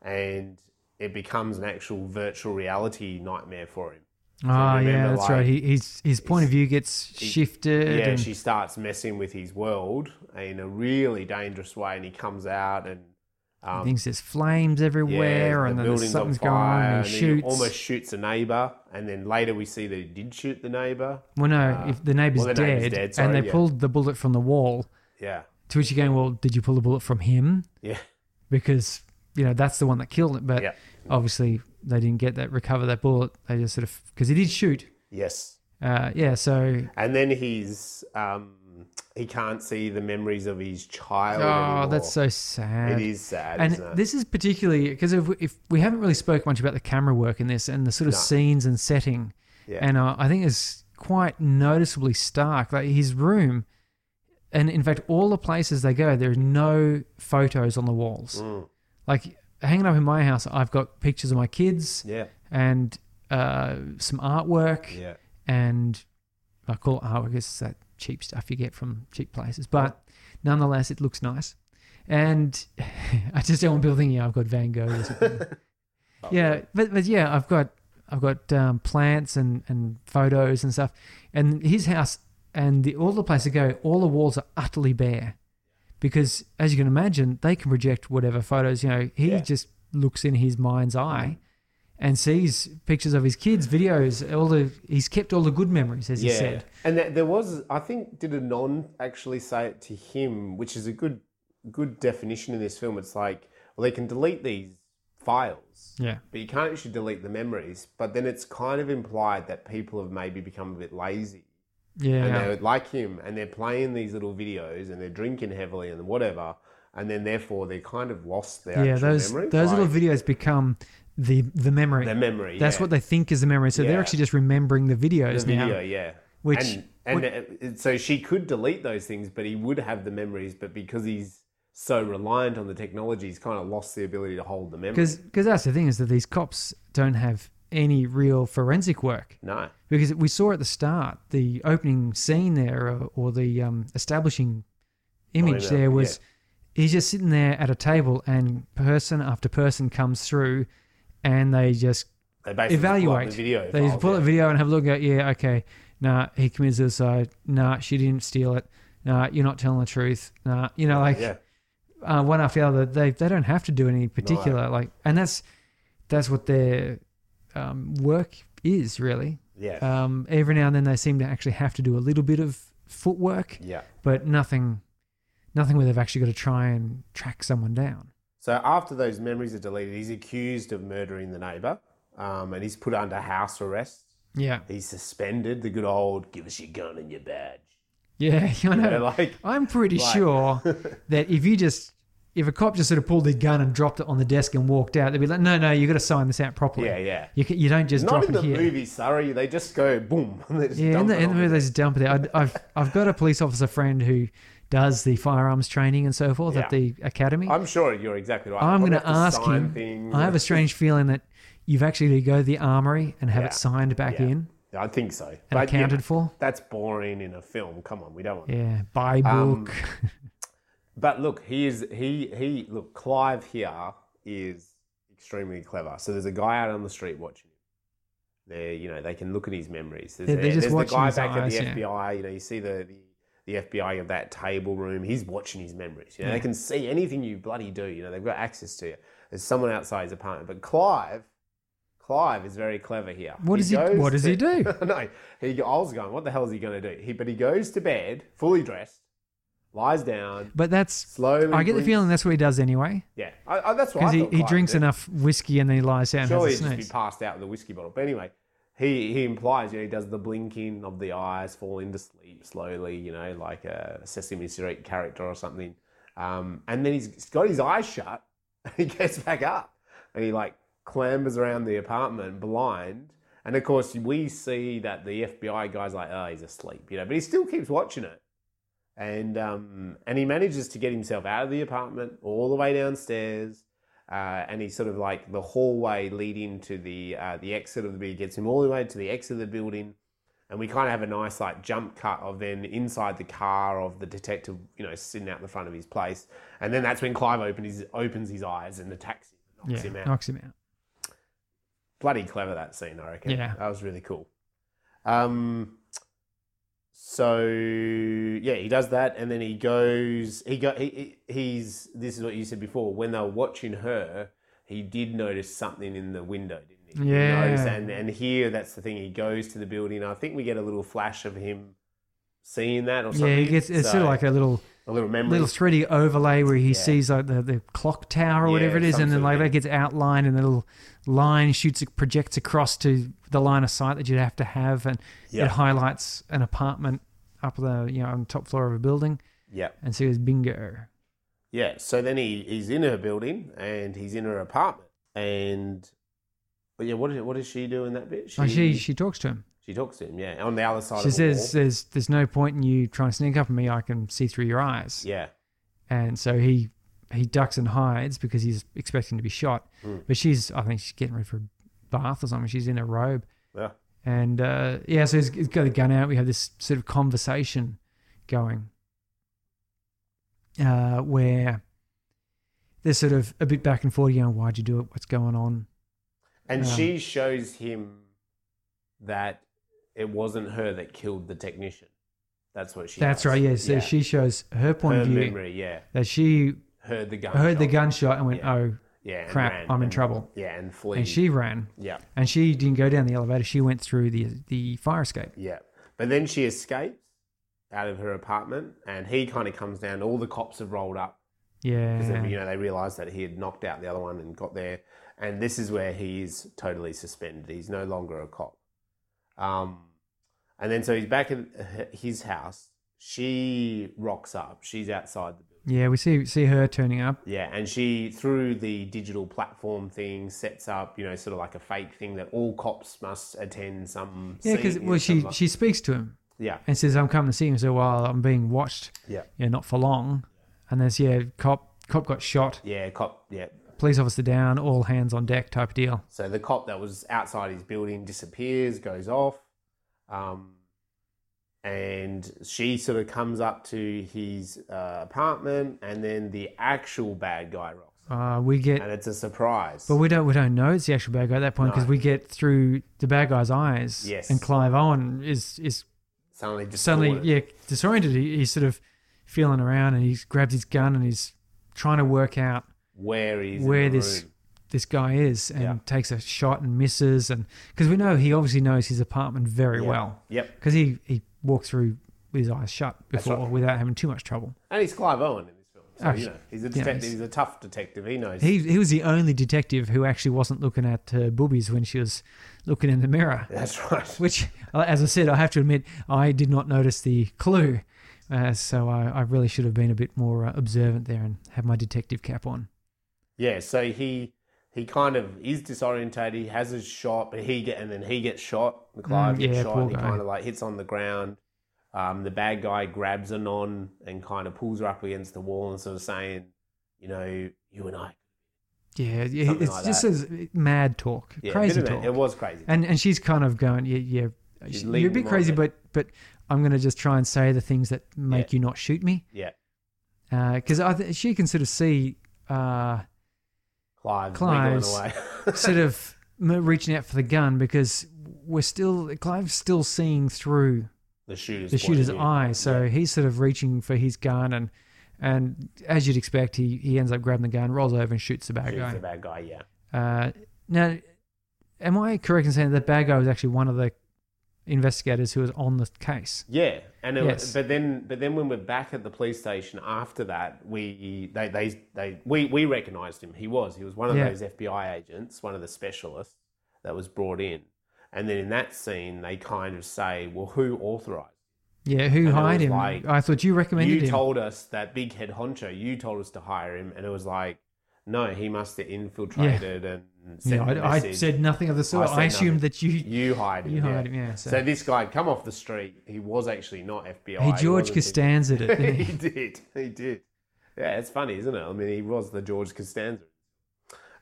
and it becomes an actual virtual reality nightmare for him. Oh yeah, remember, that's like, right. He, his his point of view gets shifted. Yeah, and- she starts messing with his world in a really dangerous way, and he comes out and um, thinks there's flames everywhere, and the then there's something's going on, and and he shoots. almost shoots a neighbor, and then later we see that he did shoot the neighbor. well, no, uh, if the neighbor's well, the dead, neighbour's dead, and they yeah. pulled the bullet from the wall, Yeah, to which you're going, well, did you pull the bullet from him? yeah, Because you know that's the one that killed it, but yeah. obviously they didn't get that recover that bullet. They just sort of because he did shoot. Yes. Uh, yeah, so And then he's um, he can't see the memories of his child. oh, anymore. that's so sad. It is sad, and isn't it? this is particularly because if, if we haven't really spoke much about the camera work in this and the sort of No. scenes and setting, yeah. and uh, I think it's quite noticeably stark. Like his room, and in fact, all the places they go, there's no photos on the walls. Mm, Like hanging up in my house, I've got pictures of my kids yeah, and uh, some artwork, yeah, and I call it artwork. It's that cheap stuff you get from cheap places, but nonetheless, it looks nice. And [LAUGHS] I just don't want people thinking I've got Van Gogh or something. [LAUGHS] yeah, but but yeah, I've got I've got um, plants and and photos and stuff, and his house and the, all the places to go, all the walls are utterly bare, because as you can imagine, they can project whatever photos. You know, he Yeah. just looks in his mind's eye. And sees pictures of his kids, videos, all the he's kept all the good memories, as he yeah. said. And that there was, I think, did Anon actually say it to him, which is a good, good definition in this film. It's like, well, they can delete these files, Yeah, but you can't actually delete the memories. But then it's kind of implied that people have maybe become a bit lazy. Yeah. And they're like him and they're playing these little videos and they're drinking heavily and whatever and then therefore they kind of lost their yeah. Those memory those little videos become the the memory. their memory That's yeah. what they think is the memory. So they're actually just remembering the videos the now. video yeah Which- and, and so she could delete those things but he would have the memories but because he's so reliant on the technology he's kind of lost the ability to hold the memory Because that's the thing is that these cops don't have any real forensic work. no Because we saw at the start the opening scene there, or, or the um, establishing image yeah, there was he's just sitting there at a table, and person after person comes through, and they just they basically pull up evaluate. the video They just pull yeah. a video and have a look at, yeah, okay, nah, he committed suicide. Nah, she didn't steal it. Nah, you're not telling the truth. Nah, you know, like yeah uh, one after the other. They they don't have to do any particular like, and that's that's what their um, work is really. yeah Um, every now and then they seem to actually have to do a little bit of footwork, yeah but nothing, nothing where they've actually got to try and track someone down. So after those memories are deleted, he's accused of murdering the neighbour, um, and he's put under house arrest. Yeah, He's suspended. The good old "give us your gun and your badge." yeah, [LAUGHS] I know. You know, like I'm pretty Like- sure [LAUGHS] that if you just if a cop just sort of pulled his gun and dropped it on the desk and walked out, they'd be like, "No, no, you got to sign this out properly. yeah, yeah. You you don't just Not drop in the here." movie Surrey. They just go boom. And [LAUGHS] they just Yeah, in the, in the movie they just dump it there. I, I've I've got a police officer friend who does the firearms training and so forth at the academy. I'm sure you're exactly right. I'm going to ask him. things. I have a strange feeling that you've actually got to go to the armory and have Yeah. it signed back Yeah. in I think so. and But, accounted for. That's boring in a film. Come on, we don't want. Yeah, buy Um. [LAUGHS] But look, he is he he look. Clive here is extremely clever. So there's a guy out on the street watching him. They you know they can look at his memories. There's, They're- they're just there's the guy back eyes, at the FBI. You know you see the, the the FBI of that table room. He's watching his memories. You know Yeah. they can see anything you bloody do. You know they've got access to you. There's someone outside his apartment. But Clive. Clive is very clever here. What does he- what does he do? [LAUGHS] no, he. I was going. What the hell is he going to do? He, but he goes to bed fully dressed, lies down, But that's slowly. I get the feeling that's what he does anyway Yeah, I, I, that's what because he, he drinks did. enough whiskey and then he lies down Surely he'd just be passed out with a whiskey bottle. But anyway, he he implies, you know, he does the blinking of the eyes, fall into sleep slowly, you know, like a Sesame Street character or something. Um, and then he's got his eyes shut, [LAUGHS] he gets back up and he like clambers around the apartment blind. And of course, we see that the FBI guy's like, oh, he's asleep, you know, but he still keeps watching it. And um, and he manages to get himself out of the apartment all the way downstairs. Uh, and he's sort of like the hallway leading to the uh, the exit of the building gets him all the way to the exit of the building, and we kind of have a nice like jump cut of then inside the car of the detective, you know, sitting out the front of his place, and then that's when Clive opens his opens his eyes and attacks him, knocks yeah, him out. knocks him out. Bloody clever that scene, I reckon. Yeah. that was really cool. Um, so yeah, he does that, and then he goes. He go. He, he he's. This is what you said before. When they were watching her, he did notice something in the window, didn't he? He Yeah. noticed- and and here, that's the thing. He goes to the building. I think we get a little flash of him seeing that or something. Yeah, he gets it's sort of like a little a little memory. little 3D overlay where he Yeah. sees like the, the clock tower or Yeah, whatever it is, and then like that gets outlined, and the little line shoots it projects across to the line of sight that you'd have to have, and Yeah. it highlights an apartment up the you know on the top floor of a building, yeah. and so it's bingo. Yeah, so then he, he's in her building and he's in her apartment. And but yeah, what, is, what does she do in that bit? Oh, she, she she talks to him. She talks to him, yeah, on the other side She of the says. "There's there's no point in you trying to sneak up on me. I can see through your eyes." Yeah, And so he he ducks and hides because he's expecting to be shot. Mm. But she's I think she's getting ready for a bath or something. She's in a robe. yeah, And uh, yeah, so he's, he's got the gun out. We have this sort of conversation going uh, where there's sort of a bit back and forth, you know, why'd you do it? What's going on? and Um, she shows him that it wasn't her that killed the technician. That's what she. That's does. right. Yeah. So she shows her point her of view memory, yeah, that she heard the gun. heard the gunshot and went, Yeah. oh, Yeah, crap, ran I'm in and- trouble. Yeah, and flee. and she ran. yeah, And she didn't go down the elevator. She went through the the fire escape. yeah, but then she escapes out of her apartment, and he kind of comes down. All the cops have rolled up. because Yeah. you know they realised that he had knocked out the other one and got there, and this is where he is totally suspended. He's no longer a cop. Um, and then so he's back at uh, his house. She rocks up. She's outside the building. Yeah, we see see her turning up. Yeah, and she through the digital platform thing sets up, you know, sort of like a fake thing that all cops must attend some. Yeah, because well, she some- she speaks to him yeah, and says, "I'm coming to see him." So while I'm being watched, yeah, yeah, not for long. And there's yeah, cop cop got shot. yeah, cop, yeah. Police officer down. All hands on deck type of deal. So the cop that was outside his building disappears, goes off, um, and she sort of comes up to his uh, apartment, and then the actual bad guy rocks, Uh, we get, and it's a surprise. but we don't we don't know it's the actual bad guy at that point because No. we get through the bad guy's eyes. Yes. And Clive Owen is is suddenly, distorted. suddenly yeah disoriented. He, he's sort of feeling around and he's grabbed his gun and he's trying to work out where he's where this. This guy is and Yeah. takes a shot and misses and because we know he obviously knows his apartment very Yeah. well Yep, because he he walked through with his eyes shut before right. without having too much trouble. and he's Clive Owen in this film, so Oh, you know he's a detective. he's- he's a tough detective. He knows. He he was the only detective who actually wasn't looking at uh, boobies when she was looking in the mirror. That's right. Which, uh, as I said, I have to admit, I did not notice the clue. Uh, so I, I really should have been a bit more uh, observant there and have my detective cap on. Yeah, so he he kind of is disorientated. He has his shot, but he get and then he gets shot. Clive Mm, gets yeah, shot. And he guy. kind of like hits on the ground. Um, the bad guy grabs Anon and kind of pulls her up against the wall and sort of saying, you know, you and I. Yeah, yeah it's like just as mad talk, Yeah, crazy bit of a- talk. It was crazy. and and she's kind of going, yeah, yeah, She's you're a bit crazy, but but I'm going to just try and say the things that make Yeah. you not shoot me, yeah, because I th- she can sort of see. Uh, Clive's, Clive's- away. [LAUGHS] sort of reaching out for the gun because we're still Clive's still seeing through the shooter's the shooter's eye, so Yeah. he's sort of reaching for his gun and and as you'd expect, he he ends up grabbing the gun, rolls over and shoots the bad Shoots guy. the bad guy. Yeah, Uh, now, am I correct in saying that bad guy was actually one of the investigators who was on the case? Yeah, and it, Yes. but then but then when we're back at the police station after that, we they they, they we we recognised him. He was he was one of Yeah. those FBI agents, one of the specialists that was brought in. And then in that scene, they kind of say, "Well, who authorized? Yeah, who And hired him? like, I thought you recommended You him. told us that big head honcho. You told us to hire him." And it was like, No, he must have infiltrated and Yeah, a I, I said nothing of the sort. said I, assumed nothing. that you you hired him. you yeah. hired him. Yeah. So, So this guy had come off the street. He was actually not FBI. Hey, George wasn't- Costanza didn't he [LAUGHS] he? did. He did. Yeah, it's funny, isn't it? I mean, he was the George Costanza.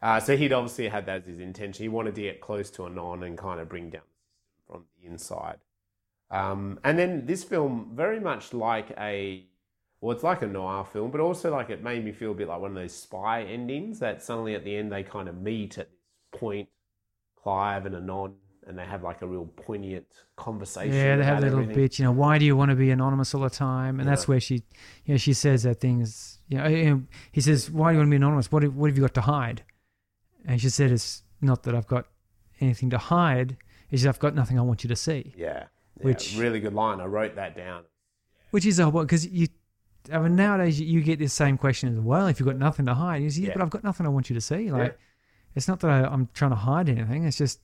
Uh, so he'd obviously had that as his intention. He wanted to get close to Anon and kind of bring down from the inside. Um, and then this film, very much like a, well, it's like a noir film, but also like it made me feel a bit like one of those spy endings that suddenly at the end they kind of meet at this point, Clive and Anon, and they have like a real poignant conversation. Yeah, they have that little bitch. You know, why do you want to be anonymous all the time? And that's where she, you know, she says that things. You know, he says, "Why do you want to be anonymous? What have, what have you got to hide?" And she said, "It's not that I've got anything to hide. It's just I've got nothing I want you to see." Yeah. yeah, Which- really good line. I wrote that down. Which is a because you. I mean, nowadays you- get this same question as well. If you've got nothing to hide, you say, yeah, Yeah. but I've got nothing I want you to see. Like, Yeah. it's not that I, I'm trying to hide anything. It's just,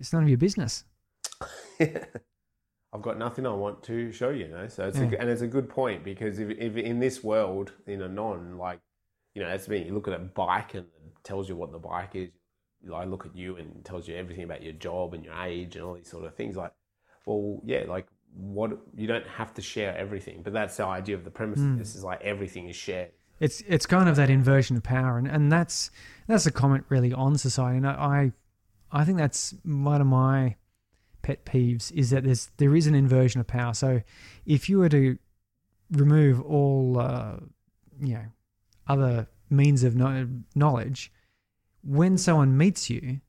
it's none of your business. [LAUGHS] I've got nothing I want to show you, you know. So it's a, and it's a good point because if, if in this world in a non like you know that's me. You look at a bike and it tells you what the bike is. I look at you and tells you everything about your job and your age and all these sort of things. Like, well, yeah, like what you don't have to share everything, but that's the idea of the premise. Of This is like everything is shared. It's it's kind of that inversion of power, and, and that's that's a comment really on society. And I I think that's one of my pet peeves is that there's there is an inversion of power. So if you were to remove all uh, you know other means of no- knowledge, when someone meets you,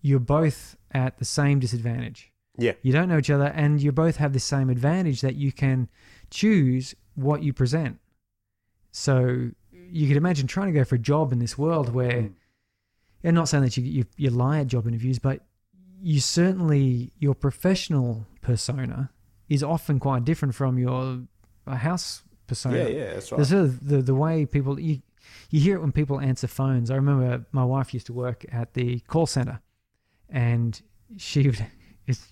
you're both at the same disadvantage. Yeah. You don't know each other, and you both have the same advantage that you can choose what you present. So you could imagine trying to go for a job in this world where, Mm. and not saying that you, you you lie at job interviews, but you certainly your professional persona is often quite different from your house persona. Yeah, yeah, that's right. The sort of the, the way people you you hear it when people answer phones. I remember my wife used to work at the call center, and she would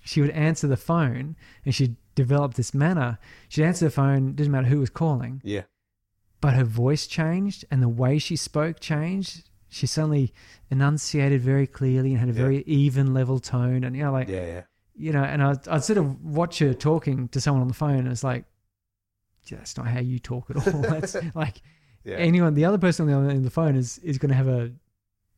she would answer the phone, and she developed this manner. She'd answer the phone, didn't matter who was calling, Yeah, but her voice changed and the way she spoke changed. She suddenly enunciated very clearly and had a Yeah. very even level tone, and you know, like yeah, yeah. you know, and I'd, I'd sort of watch her talking to someone on the phone, and it's like, "Yeah, that's not how you talk at all. [LAUGHS] That's [LAUGHS] like Yeah, anyone, the other person on the other end of the phone is is going to have a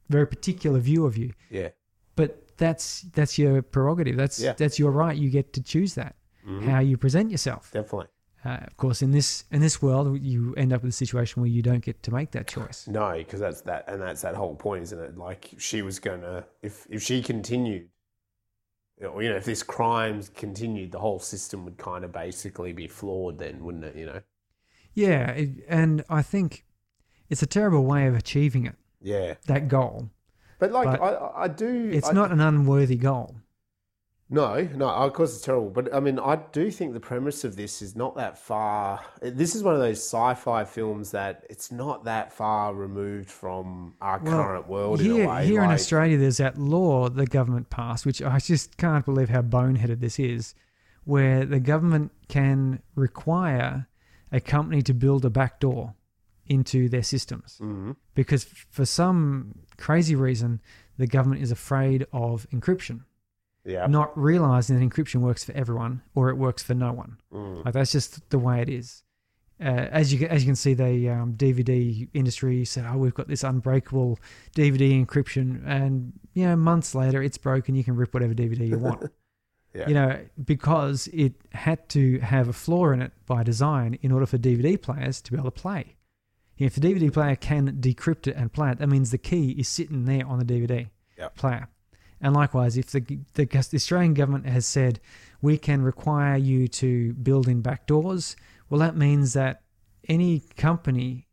very particular view of you. yeah. But that's that's your prerogative. That's Yeah. that's your right. You get to choose that Mhm. how you present yourself. Definitely. Uh, of course, in this in this world, you end up with a situation where you don't get to make that choice. No, because that's that, and that's that whole point, isn't it? Like she was gonna, if if she continued, or you know, if this crimes continued, the whole system would kind of basically be flawed, then, wouldn't it? You know? Yeah, it, and I think it's a terrible way of achieving it. Yeah, That goal. But like But I, I do. It's I- not an unworthy goal. No, no, oh, of course it's terrible. But I mean, I do think the premise of this is not that far. This is one of those sci-fi films that it's not that far removed from our Well, current world in here, a way. here in Australia, there's that law the government passed, which I just can't believe how boneheaded this is, where the government can require a company to build a back door into their systems Mhm. because for some crazy reason the government is afraid of encryption, Yeah. not realizing that encryption works for everyone or it works for no one. Mm. Like that's just the way it is. Uh, as you as you can see, the um, DVD industry said, "Oh, we've got this unbreakable DVD encryption," and you know, months later, it's broken. You can rip whatever DVD you want. [LAUGHS] Yeah. You know, because it had to have a flaw in it by design in order for DVD players to be able to play. If the DVD player can decrypt it and play it, that means the key is sitting there on the DVD Yep. player. And likewise, if the, the the Australian government has said we can require you to build in back doors, well, that means that any company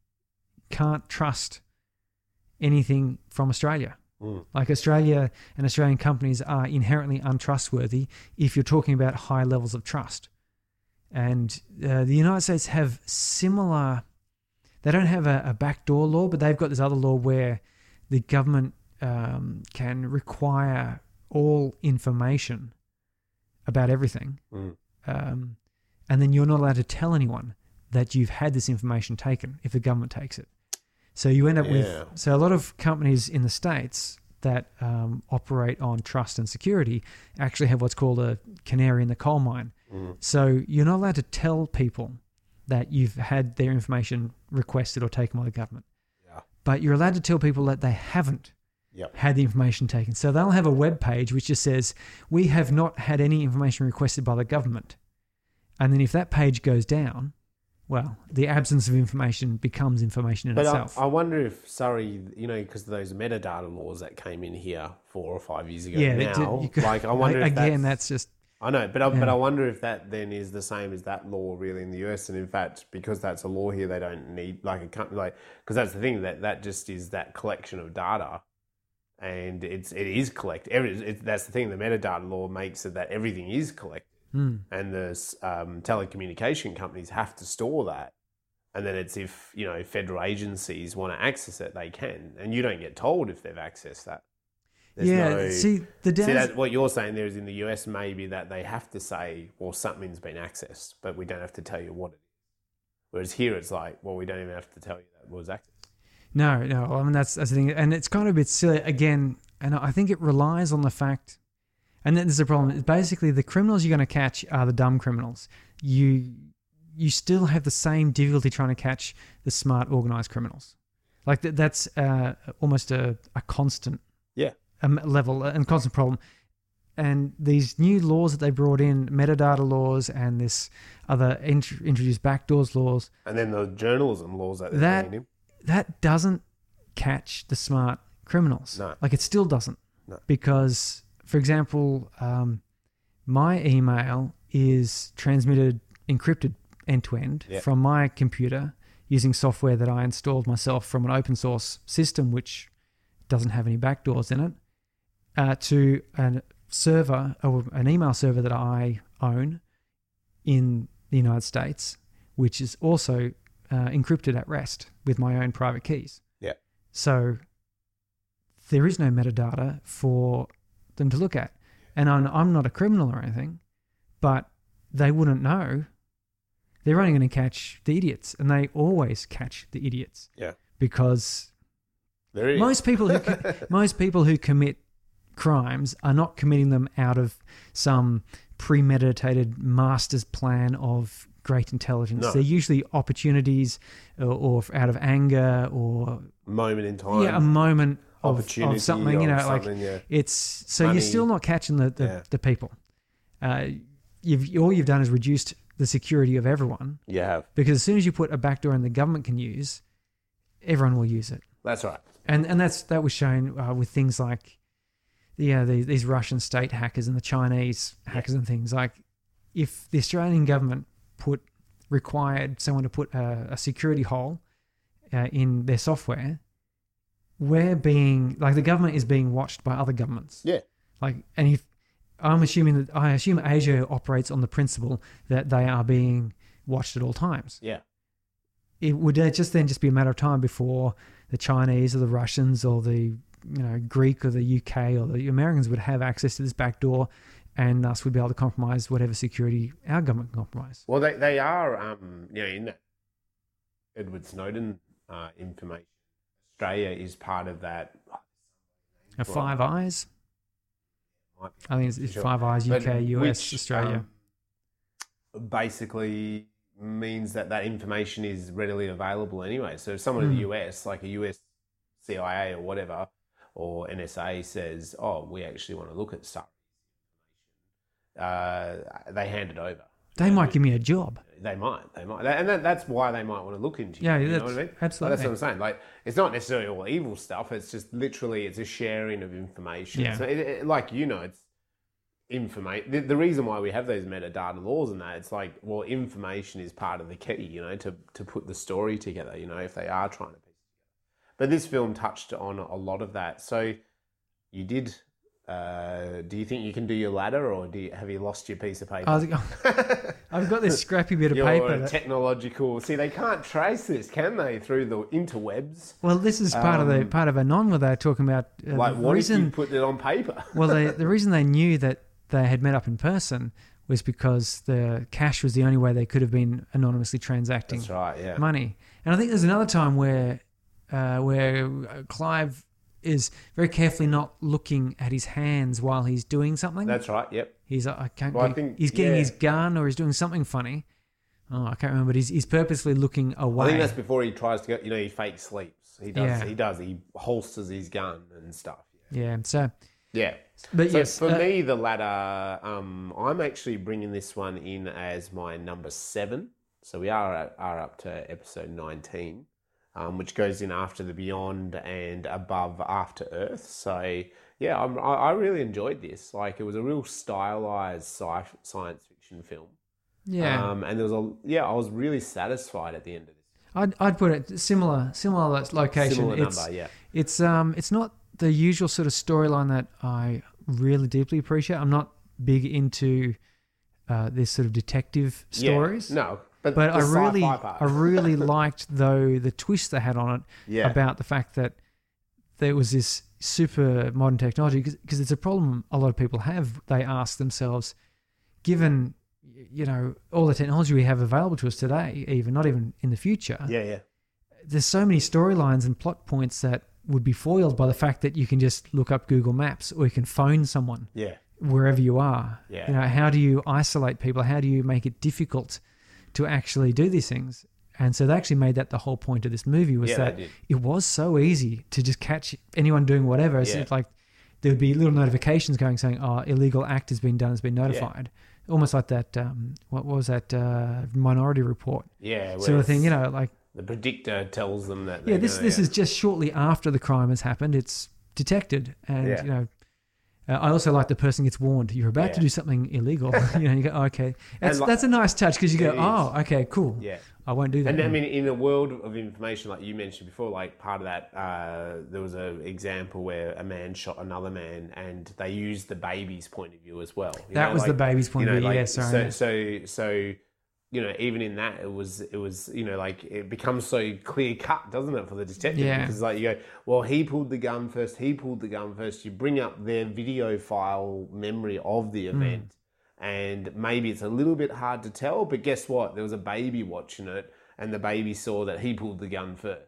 can't trust anything from Australia. Mm. Like Australia and Australian companies are inherently untrustworthy if you're talking about high levels of trust. And uh, the United States have similar, they don't have a, a backdoor law, but they've got this other law where the government um, can require all information about everything. Mm. Um, and then you're not allowed to tell anyone that you've had this information taken if the government takes it. So you end up Yeah. with so a lot of companies in the states that um, operate on trust and security actually have what's called a canary in the coal mine. Mm. So you're not allowed to tell people that you've had their information requested or taken by the government. Yeah. But you're allowed to tell people that they haven't Yep. had the information taken. So they'll have a web page which just says, We have not had any information requested by the government. And then if that page goes down, well, the absence of information becomes information in But I, itself. I wonder if Surrey, you know, because of those metadata laws that came in here four or five years ago yeah, it did- could- like [LAUGHS] I wonder if again, that's just I know, but I, but I wonder if that then is the same as that law really in the US, and in fact, because that's a law here, they don't need like a company like because that's the thing that that just is that collection of data, and it's it is collect. Every, it, that's the thing. The metadata law makes it that everything is collected, hmm. and the um, telecommunication companies have to store that. And then it's if you know federal agencies want to access it, they can, and you don't get told if they've accessed that. There's yeah. no- see, the See, that, what you're saying there is in the US, maybe that they have to say, well, something's been accessed, but we don't have to tell you what it is. Whereas here, it's like, well, we don't even have to tell you that it was accessed. No, no. I mean, that's that's the thing, and it's kind of a bit silly again. And I think it relies on the fact, and then there's a problem. It's Basically, the criminals you're going to catch are the dumb criminals. You you still have the same difficulty trying to catch the smart, organized criminals. Like that, that's uh, almost a, a constant Yeah. Um, level and constant problem. And these new laws that they brought in, metadata laws, and this other int- introduced backdoors laws, And then the journalism laws that That- that doesn't catch the smart criminals. No. Like it still doesn't. No. Because, for example, um, my email is transmitted encrypted end to end from my computer using software that I installed myself from an open source system which doesn't have any backdoors in it uh, to a server or an email server that I own in the United States, which is also uh, encrypted at rest with my own private keys. Yeah. So there is no metadata for them to look at. And I'm, I'm not a criminal or anything, but they wouldn't know. They're only going to catch the idiots, and they always catch the idiots Yeah. because most people who [LAUGHS] most people who commit crimes are not committing them out of some premeditated master's plan of great intelligence. No. They're usually opportunities or, or out of anger or moment in time. yeah, a moment of, opportunity of something. You know, like yeah. it's so Money. you're still not catching the the, Yeah. the people. Uh, you've all you've done is reduced the security of everyone You have. because as soon as you put a backdoor in the government can use, everyone will use it That's right. and and that's that was shown uh, with things like yeah the, these Russian state hackers and the Chinese hackers and things like if the Australian government put required someone to put a, a security hole uh, in their software we're being like the government is being watched by other governments Yeah. like and if I'm assuming that I assume ASIO operates on the principle that they are being watched at all times Yeah. it would uh, just then just be a matter of time before the Chinese or the Russians or the you know Greek or the UK or the Americans would have access to this back door, and us would be able to compromise whatever security our government can compromise. Well, they, they are, um, you know, in that Edward Snowden uh, information. Australia is part of that. Uh, Five Eyes, I think it's, it's Sure. Five Eyes, UK, But US, which, Australia. um, basically means that that information is readily available anyway. So if someone in the Hmm. US, like a US CIA or whatever, or NSA says, "Oh, we actually want to look at stuff," uh, they hand it over. they might give me a job. They might, they might, and that, that's why they might want to look into you. Yeah, you know what I mean? absolutely. That's what I'm saying. Like, it's not necessarily all evil stuff. It's just literally it's a sharing of information. Yeah. So, it, it- like you know, it's information. The, the reason why we have those metadata laws and that, it's like, well, information is part of the key. You know, to to put the story together. You know, if they are trying to piece it together. But this film touched on a lot of that. So, you did. Uh, do you think you can do your ladder, or do you, have you lost your piece of paper? I was, [LAUGHS] I've got this [LAUGHS] scrappy bit of your paper. that- technological. See, they can't trace this, can they, through the interwebs? well, this is part of the Um, part of a non where they're talking about uh, Like, the what reason. if you put it on paper? [LAUGHS] well, they, the reason they knew that they had met up in person was because the cash was the only way they could have been anonymously transacting That's right. Yeah. money. And I think there's another time where uh, where uh, Clive is very carefully not looking at his hands while he's doing something. That's right. Yep. He's I can't. Well, I think- he's getting yeah. his gun or he's doing something funny. Oh, I can't remember. But he's he's purposely looking away. I think that's before he tries to go. You know, he fake sleeps. He does. Yeah. He does. He holsters his gun and stuff. yeah. So, Yeah. but So yes, for uh, me, the latter, um, I'm actually bringing this one in as my number seven. So we are are up to episode 19, um, which goes in after the Beyond and above After Earth. So yeah, I'm, I, I really enjoyed this. Like it was a real stylized sci- science fiction film. yeah, Um, and there was a yeah, I was really satisfied at the end of this. I'd I'd put it similar similar location. Similar it's number, yeah. it's um it's not the usual sort of storyline that I really deeply appreciate. I'm not big into uh, this sort of detective Yeah. stories. No, but But I really. I really liked though the twist they had on it Yeah. about the fact that there was this super modern technology because it's a problem a lot of people have. They ask themselves, given you know all the technology we have available to us today, even not even in the future, yeah, yeah. there's so many storylines and plot points that would be foiled by the fact that you can just look up Google Maps or you can phone someone Yeah. wherever you are. Yeah. You know, how do you isolate people? How do you make it difficult to actually do these things? And so they actually made that the whole point of this movie was Yeah, they that did. it was so easy to just catch anyone doing whatever. It's Yeah. like there would be little notifications going saying, "Oh, illegal act has been done, has been notified." Almost like that. Um, what was that uh, Minority Report Yeah. sort of thing? You know, like The predictor tells them that. yeah, this this is just shortly after the crime has happened. It's detected, and Yeah. you know, uh, I also like the person gets warned you're about to do something illegal. [LAUGHS] you know, you go oh, okay, that's like- that's a nice touch because you go oh okay cool Yeah. I won't do that. And I now." mean, in a world of information, like you mentioned before, like part of that, uh, there was an example where a man shot another man, and they used the baby's point of view as well. You that know, was the baby's point you know, of view. like, yeah, sorry. So, so, so, you know, even in that, it was, it was, you know, like it becomes so clear cut, doesn't it, for the detective? Yeah. Because like you go, well, he pulled the gun first. He pulled the gun first. You bring up their video file memory of the Hmm. event, and maybe it's a little bit hard to tell. But guess what? There was a baby watching it, and the baby saw that he pulled the gun first.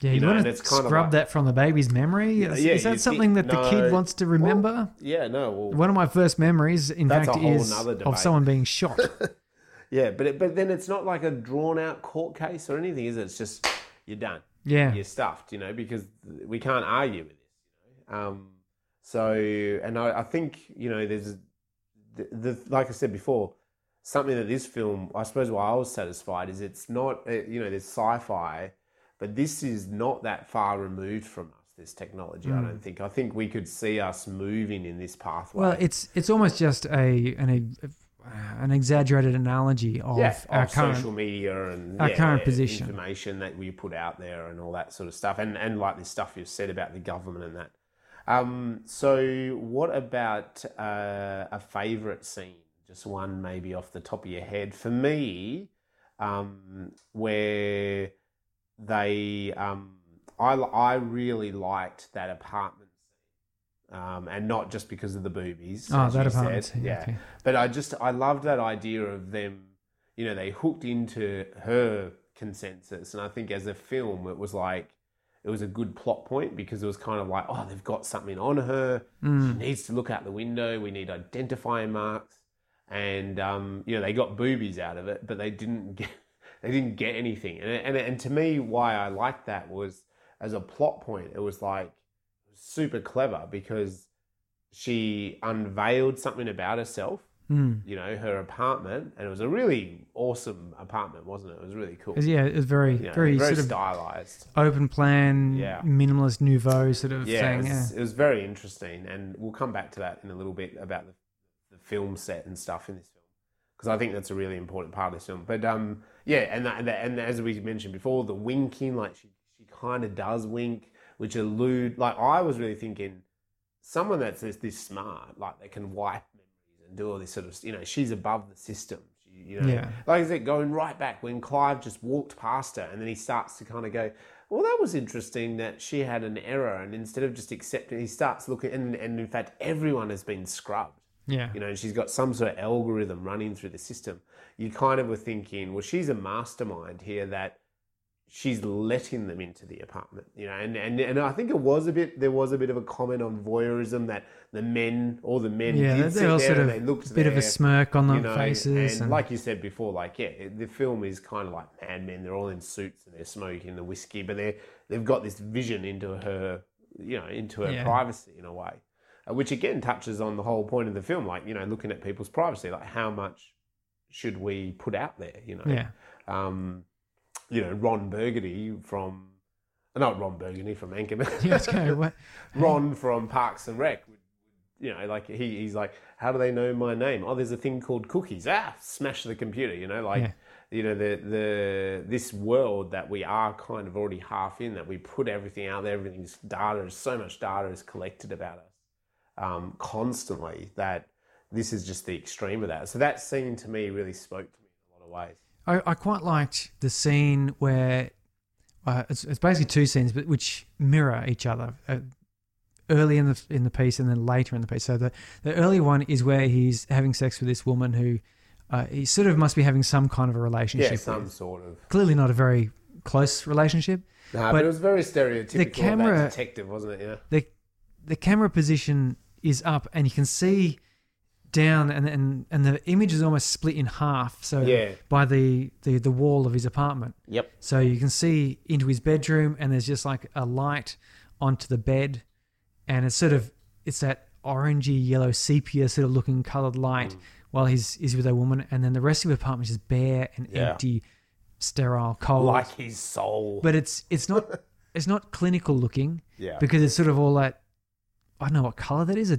yeah, you you, know, want to it's kind of scrub like- that from the baby's memory. Is, yeah, is that something think- that the no. kid wants to remember? Yeah, no, well, One of my first memories, in fact, is of someone being shot. [LAUGHS] yeah, but it, but then it's not like a drawn out court case or anything, is it? It's just you're done. yeah, you're stuffed, you know, because we can't argue with this, you know. Um, so, and I, I think you know, there's the, the like I said before, something that this film, I suppose, why I was satisfied is it's not, uh, you know, there's sci-fi, but this is not that far removed from us. This technology, I don't think. I think we could see us moving in this pathway. Well, it's it's almost just a an a, an exaggerated analogy of yeah, our of current social media and our yeah, current position. information that we put out there and all that sort of stuff, and and like this stuff you've said about the government and that. Um, so, what about uh, a favourite scene? Just one, maybe off the top of your head. For me, um, where they, um, I I really liked that apartment um, and not just because of the boobies. Oh, that apartment said. yeah. okay. But I just I loved that idea of them. You know, they hooked into her consensus, and I think as a film, it was like it was a good plot point because it was kind of like, oh, they've got something on her. Mm. She needs to look out the window. We need identifying marks, and um, you know, they got boobies out of it, but they didn't get [LAUGHS] they didn't get anything. And and and to me, why I liked that was as a plot point, it was like super clever because she unveiled something about herself Mm. you know, her apartment, and it was a really awesome apartment, wasn't it? It was really cool. Yeah, it was very You know, very, very sort of stylized. open plan, Yeah. minimalist nouveau sort of Yeah, thing. it Yeah. it was very interesting, and we'll come back to that in a little bit about the, the film set and stuff in this film because I think that's a really important part of this film. But um, yeah, and that, and, that, and as we mentioned before, the winking, like she she kind of does wink, which elude. like I was really thinking someone that's this, this smart, like they can wipe memories and do all this sort of, you know, she's above the system. She, you know, Yeah. like I said, going right back when Clive just walked past her, and then he starts to kind of go, well, that was interesting that she had an error, and instead of just accepting, he starts looking, and, and in fact, everyone has been scrubbed. Yeah. You know, and she's got some sort of algorithm running through the system. You kind of were thinking, well, she's a mastermind here that she's letting them into the apartment, you know, and, and and I think it was a bit there was a bit of a comment on voyeurism that the men all the men Yeah, did they all there sort of they looked a bit of a smirk on their you know, faces. and, And, like you said before, like yeah, the film is kind of like Mad Men. They're all in suits and they're smoking the whiskey, but they they've got this vision into her, you know, into her Yeah. privacy in a way, uh, which again touches on the whole point of the film, like you know, looking at people's privacy, like how much should we put out there, you know? yeah, Um, you know, Ron Burgundy from. Not Ron Burgundy from Anchorman. [LAUGHS] let's. What? [LAUGHS] Ron from Parks and Rec you know, like he, he's like, how do they know my name? Oh, there's a thing called cookies. Ah, smash the computer. You know, like Yeah. you know the the this world that we are kind of already half in. That we put everything out there. Everything's data. So much data is collected about us um, constantly that this is just the extreme of that. So that scene to me really spoke to me in a lot of ways. I, I quite liked the scene where uh, it's, it's basically two scenes, but which mirror each other. Uh, early in the in the piece, and then later in the piece. So the the early one is where he's having sex with this woman who uh, he sort of must be having some kind of a relationship. Yeah, some with. sort of. Clearly not a very close relationship. No, but, But it was very stereotypical. camera- of that detective, wasn't it? Yeah. the the camera position is up and you can see down and and, and the image is almost split in half so Yeah. by the, the the wall of his apartment Yep. so you can see into his bedroom and there's just like a light onto the bed and it's sort of it's that orangey yellow sepia sort of looking colored light Mm. while he's he's with a woman and then the rest of the apartment is just bare and Yeah. empty sterile cold Like his soul. but it's it's not [LAUGHS] it's not clinical looking yeah. because it's sort of all that I don't know what color that is a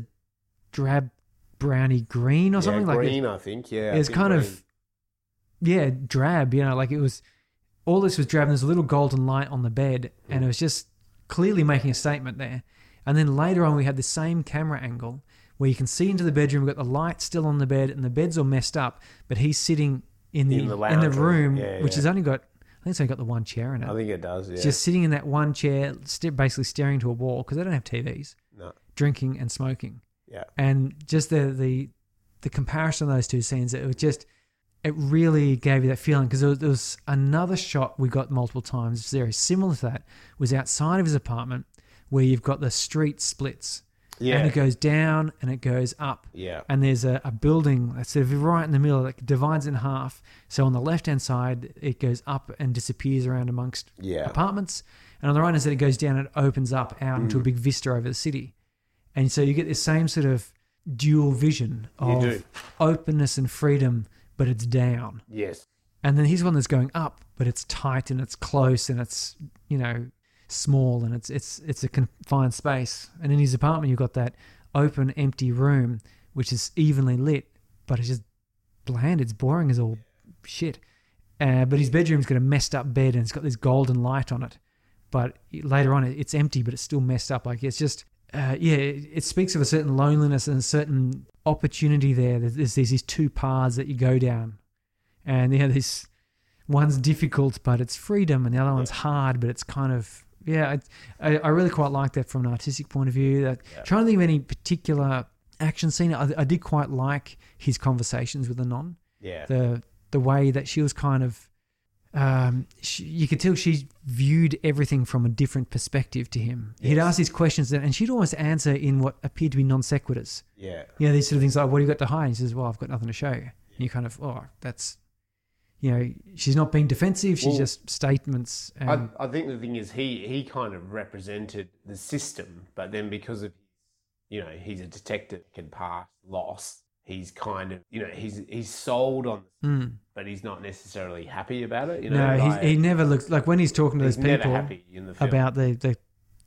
drab browny green or something like green, I think. Yeah. I it's think kind green. of yeah drab you know like it was all this was drab and there's a little golden light on the bed and it was just clearly making a statement there and then later on we had the same camera angle where you can see into the bedroom we've got the light still on the bed and the bed's all messed up but he's sitting in the In in the the, lounge room. room Yeah, which yeah. has only got I think it's only got the one chair in it I think it does. Yeah. just sitting in that one chair st- basically staring to a wall because they don't have TVs no. drinking and smoking Yeah. and just the the the comparison of those two scenes it was just it really gave you that feeling because there, was- there was another shot we got multiple times very similar to that was outside of his apartment where you've got the street splits Yeah. and it goes down and it goes up yeah. and there's a, a building that's sort of right in the middle that divides in half so on the left hand side it goes up and disappears around amongst Yeah. apartments, and on the right hand side it goes down and it opens up out Mm. into a big vista over the city, and so you get this same sort of dual vision of openness and freedom, but it's down, Yes. and then he's one that's going up, but it's tight and it's close and it's you know small and it's it's it's a confined space, and in his apartment you've got that open empty room which is evenly lit, but it's just bland, it's boring as all shit. Uh, but his bedroom's got a messed up bed and it's got this golden light on it. But later on, it's empty, but it's still messed up. Like it's just, uh, yeah, it, it speaks of a certain loneliness and a certain opportunity there. There's, there's these two paths that you go down, and yeah, this one's difficult, but it's freedom, and the other one's hard, but it's kind of yeah. I, I, I really quite like that from an artistic point of view. That Yeah. trying to think of any particular action scene, I, I did quite like his conversations with the non Yeah. the the way that she was kind of um, she, you could tell she viewed everything from a different perspective to him. He'd ask these questions and she'd almost answer in what appeared to be non sequiturs. yeah. You know, these sort of things like, "What do you got to hide?" He says, "Well, I've got nothing to show you." And you kind of, "Oh, that's." You know, she's not being defensive. She's Well, just statements. And, I, I think the thing is he he kind of represented the system, but then because of you know he's a detective can pass loss. He's kind of you know he's he's sold on, Mm. but he's not necessarily happy about it. You know, no, like, he, he never looks like when he's talking to he's those people happy in the about the, the,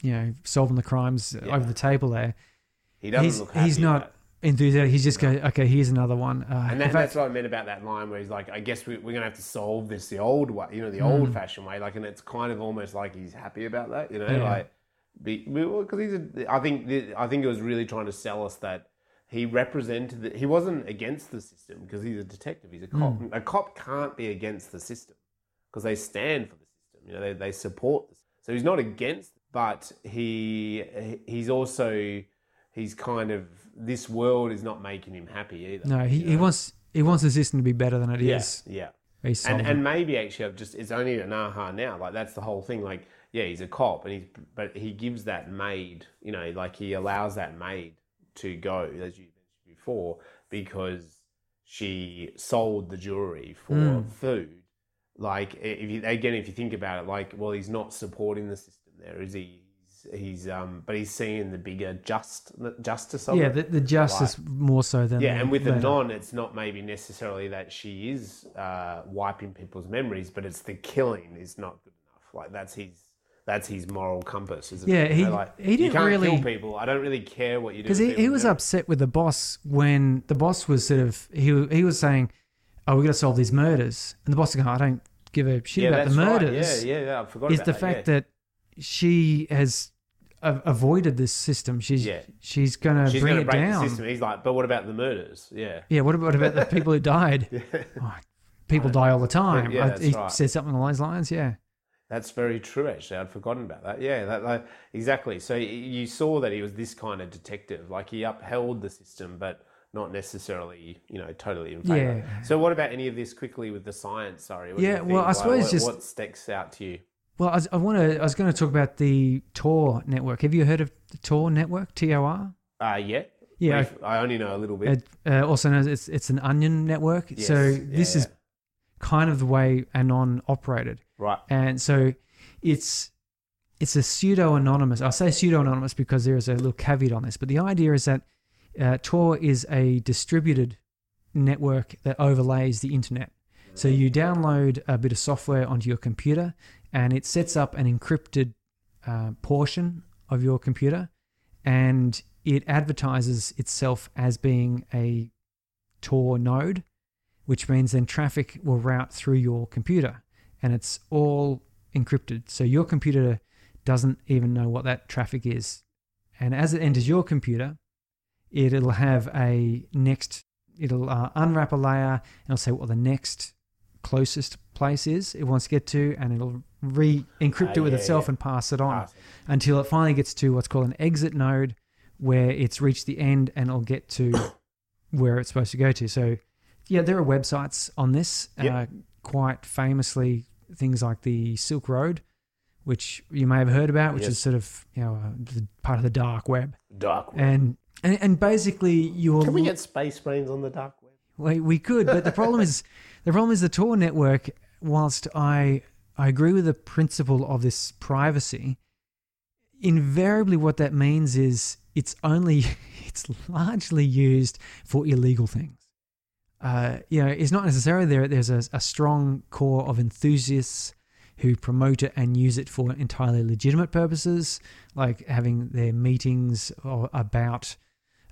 you know, solving the crimes Yeah. over the table there. he doesn't he's- look happy. he's not- enthusiastic. He's just go, okay, here's another one. Uh, And that, that's what I meant about that line where he's like, I guess we, we're going to have to solve this the old way, you know, the Mm. old fashioned way. Like, and it's kind of almost like he's happy about that, you know, Yeah. like, because he's, a, I think, the- I think it was really trying to sell us that he represented, that he wasn't against the system because he's a detective, he's a cop. Mm. A cop can't be against the system because they stand for the system, you know, they, they support this. So he's not against, but he, he's also, he's kind of, this world is not making him happy either. no, he, you he wants he wants the system to be better than it is. Yeah, yeah. a and and maybe actually I've just it's only an aha now. Like that's the whole thing. Like yeah, he's a cop, and he's but he gives that maid, you know, like he allows that maid to go as you mentioned before because she sold the jewelry for Mm. food. Like if you, again, if you think about it, like well, he's not supporting the system there, is he? He's, he's um, but he's seeing the bigger just justice of yeah, the, the justice more so than Yeah, the and with the non, it's not maybe necessarily that she is uh, wiping people's memories, but it's the killing is not good enough. Like that's his that's his moral compass, isn't Yeah, it? You he- know, like, he didn't can't really- kill people. I don't really care what you do. because he, he was upset with the boss when the boss was sort of he he was saying, "Oh, we got to solve these murders," and the boss was going, "I don't give a shit Yeah, about the that's right. murders." Yeah, yeah, yeah. I forgot is the that, fact yeah. that she has a- avoided this system. She's Yeah. she's going to she's bring going it down. He's like, but what about the murders? Yeah, Yeah, what about, about the people who died? [LAUGHS] Oh, people die all the [LAUGHS] time. Yeah, I- he right. said something along those lines. Yeah, That's very true. Actually, I'd forgotten about that. Yeah, that, like, exactly. So you saw that he was this kind of detective. Like he upheld the system, but not necessarily, you know, totally in favor. Yeah. So what about any of this quickly with the science? Sorry. Yeah, well? I suppose what, just- what sticks out to you. Well, I, was, I want to. I was going to talk about the Tor network. Have you heard of the Tor network? T O R. Uh, yeah. Yeah. Brief- I only know a little bit. Uh, also known it's it's an onion network. Yes, So yeah, this is kind of the way Anon operated, right. and so it's it's a pseudo anonymous. I say pseudo anonymous because there is a little caveat on this, but the idea is that uh, Tor is a distributed network that overlays the internet. So you download a bit of software onto your computer, and it sets up an encrypted uh, portion of your computer, and it advertises itself as being a Tor node, which means then traffic will route through your computer, and it's all encrypted. So your computer doesn't even know what that traffic is, and as it enters your computer, it'll have a next. It'll uh, unwrap a layer and it'll say what the next closest place is it wants to get to, and it'll re-encrypt Ah, it with yeah, itself yeah. and pass it on Ah, until it finally gets to what's called an exit node, where it's reached the end and it'll get to [COUGHS] where it's supposed to go to. So, yeah, there are websites on this. Yep. Uh, quite famously, things like the Silk Road, which you may have heard about, which Yes. is sort of you know uh, the part of the dark web, dark web. and and, and basically you're Can we get space brains on the dark web? we, we could, but the problem is [LAUGHS] the problem is the Tor network. Whilst I I agree with the principle of this privacy, invariably what that means is it's only [LAUGHS] it's largely used for illegal things. Uh, you know, it's not necessarily there. There's a, a strong core of enthusiasts who promote it and use it for entirely legitimate purposes, like having their meetings or about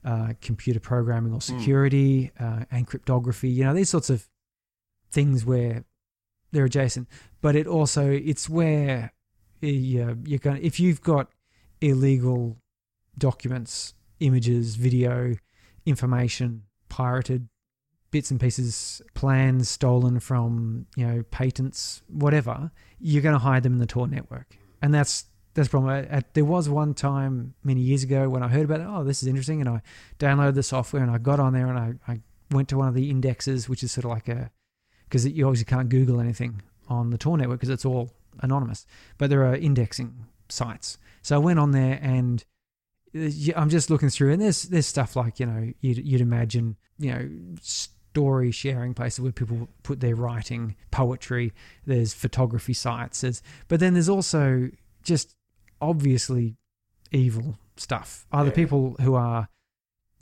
uh, computer programming or security uh, and cryptography. You know, these sorts of things where they're adjacent. But it also it's where uh, you're going. If you've got illegal documents, images, video, information pirated, bits and pieces, plans stolen from you know patents, whatever, you're going to hide them in the Tor network, and that's that's the problem. At- at- there was one time many years ago when I heard about it. Oh, this is interesting, and I downloaded the software and I got on there and I, I went to one of the indexes, which is sort of like a because you obviously can't Google anything on the Tor network because it's all anonymous. But there are indexing sites. So I went on there and uh, I'm just looking through, and there's there's stuff like you know you'd, you'd imagine you know story sharing places where people put their writing, poetry. There's photography sites. There's, but then there's also just obviously evil stuff. Either Yeah. people who are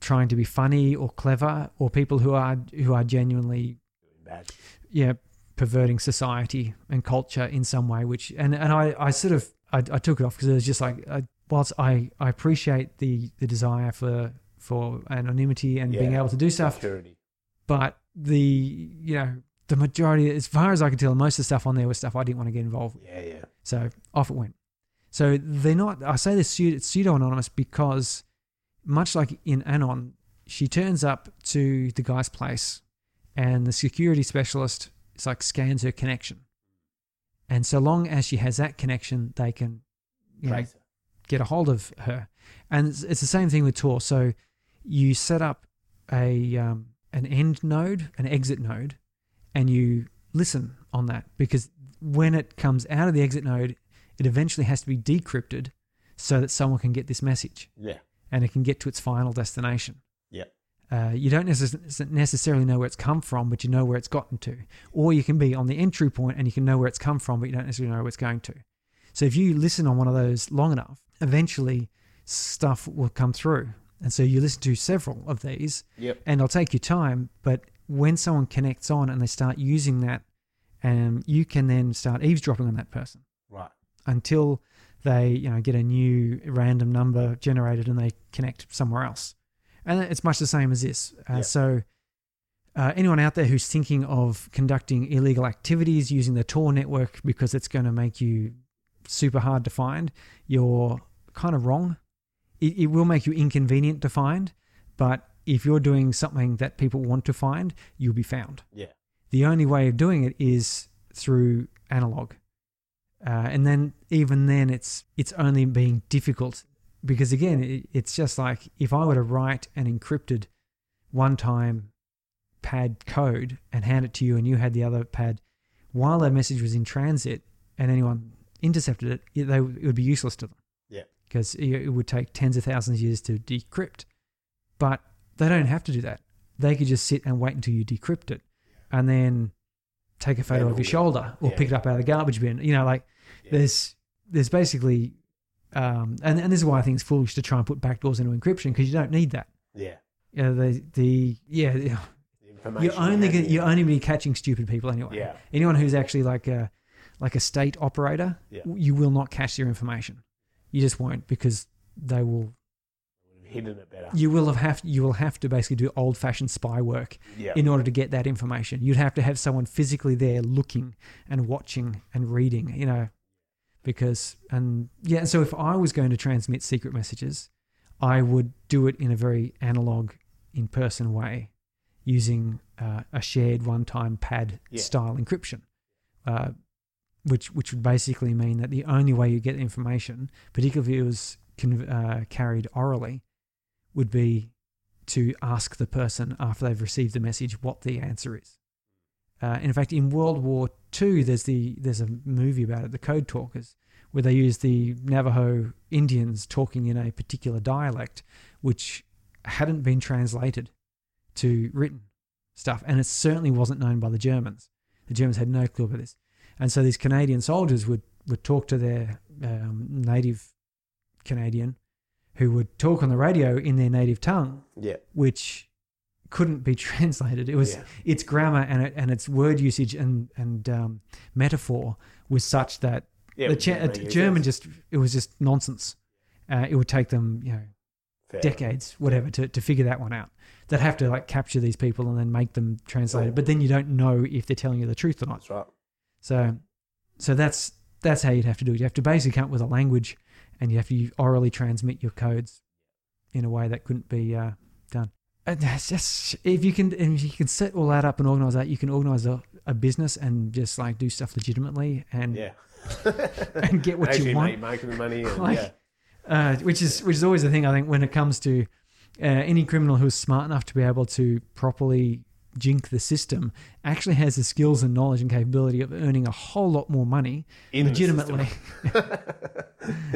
trying to be funny or clever, or people who are who are genuinely Bad. yeah perverting society and culture in some way which and and i i sort of i, I took it off because it was just like I, whilst i i appreciate the the desire for for anonymity and being able to do stuff Security. But the you know the majority as far as i can tell most of the stuff on there was stuff i didn't want to get involved with Yeah, yeah. so off it went. So they're not. I say this pseudo anonymous because, much like in Anon, she turns up to the guy's place, and the security specialist is like scans her connection, and so long as she has that connection, they can, you know, get a hold of her. And it's, it's the same thing with Tor. So you set up a um, an end node, an exit node, and you listen on that because when it comes out of the exit node, it eventually has to be decrypted so that someone can get this message Yeah. and it can get to its final destination. Yeah. Uh, you don't necess- necessarily know where it's come from, but you know where it's gotten to. Or you can be on the entry point and you can know where it's come from, but you don't necessarily know where it's going to. So if you listen on one of those long enough, eventually stuff will come through. And so you listen to several of these Yep. and it'll take you time. But when someone connects on and they start using that, um, you can then start eavesdropping on that person Right. until they you know get a new random number generated and they connect somewhere else and it's much the same as this uh, Yeah. so uh, anyone out there who's thinking of conducting illegal activities using the tor network because it's going to make you super hard to find you're kind of wrong it, it will make you inconvenient to find but if you're doing something that people want to find you'll be found Yeah. the only way of doing it is through analog uh, and then even then it's it's only being difficult because again it, it's just like if i were to write an encrypted one time pad code and hand it to you and you had the other pad while that message was in transit and anyone intercepted it it, they, it would be useless to them. Because it, would take tens of thousands of years to decrypt but they don't have to do that they could just sit and wait until you decrypt it and then take a photo of your shoulder or yeah. pick it up out of the garbage bin you know like Yeah. there's there's basically um, and, and this is why I think it's foolish to try and put backdoors into encryption because you don't need that. Yeah. You know, the the yeah. [LAUGHS] The information you're only gonna, you're only be catching stupid people anyway. Yeah. Anyone who's actually like a like a state operator, Yeah. you will not catch their information. You just won't because they will. hidden it better. You will have, have you will have to basically do old fashioned spy work in order to get that information. You'd have to have someone physically there looking and watching and reading, you know, because, and yeah, so if I was going to transmit secret messages, I would do it in a very analog, in person way using uh, a shared one time pad Yeah. style encryption. Uh, which, which would basically mean that the only way you get information, particularly if it was con- uh, carried orally, would be to ask the person after they've received the message what the answer is. Uh, in fact, in World War II, there's the there's a movie about it, the Code Talkers, where they use the Navajo Indians talking in a particular dialect, which hadn't been translated to written stuff, and it certainly wasn't known by the Germans. The Germans had no clue about this, and so these Canadian soldiers would would talk to their um, native Canadian, who would talk on the radio in their native tongue, Yeah. which couldn't be [LAUGHS] translated. It was Yeah. its grammar and it, and its word usage and and um, metaphor was such that Yeah. the cha- doesn't make any German just it was just nonsense. Uh, it would take them you know Fair. decades, whatever, to, to figure that one out. They'd have to like capture these people and then make them translate it. But then you don't know if they're telling you the truth or not. That's right. So, so that's that's how you'd have to do it. You have to basically come up with a language, and you have to orally transmit your codes in a way that couldn't be uh, done. And that's just if you can if you can set all that up and organize that, you can organize a, a business and just like do stuff legitimately and Yeah. [LAUGHS] and get what Actually you want. Making the money. And, [LAUGHS] Like- yeah. uh, which is which is always the thing I think when it comes to uh, any criminal who's smart enough to be able to properly jink the system actually has the skills and knowledge and capability of earning a whole lot more money In legitimately. [LAUGHS]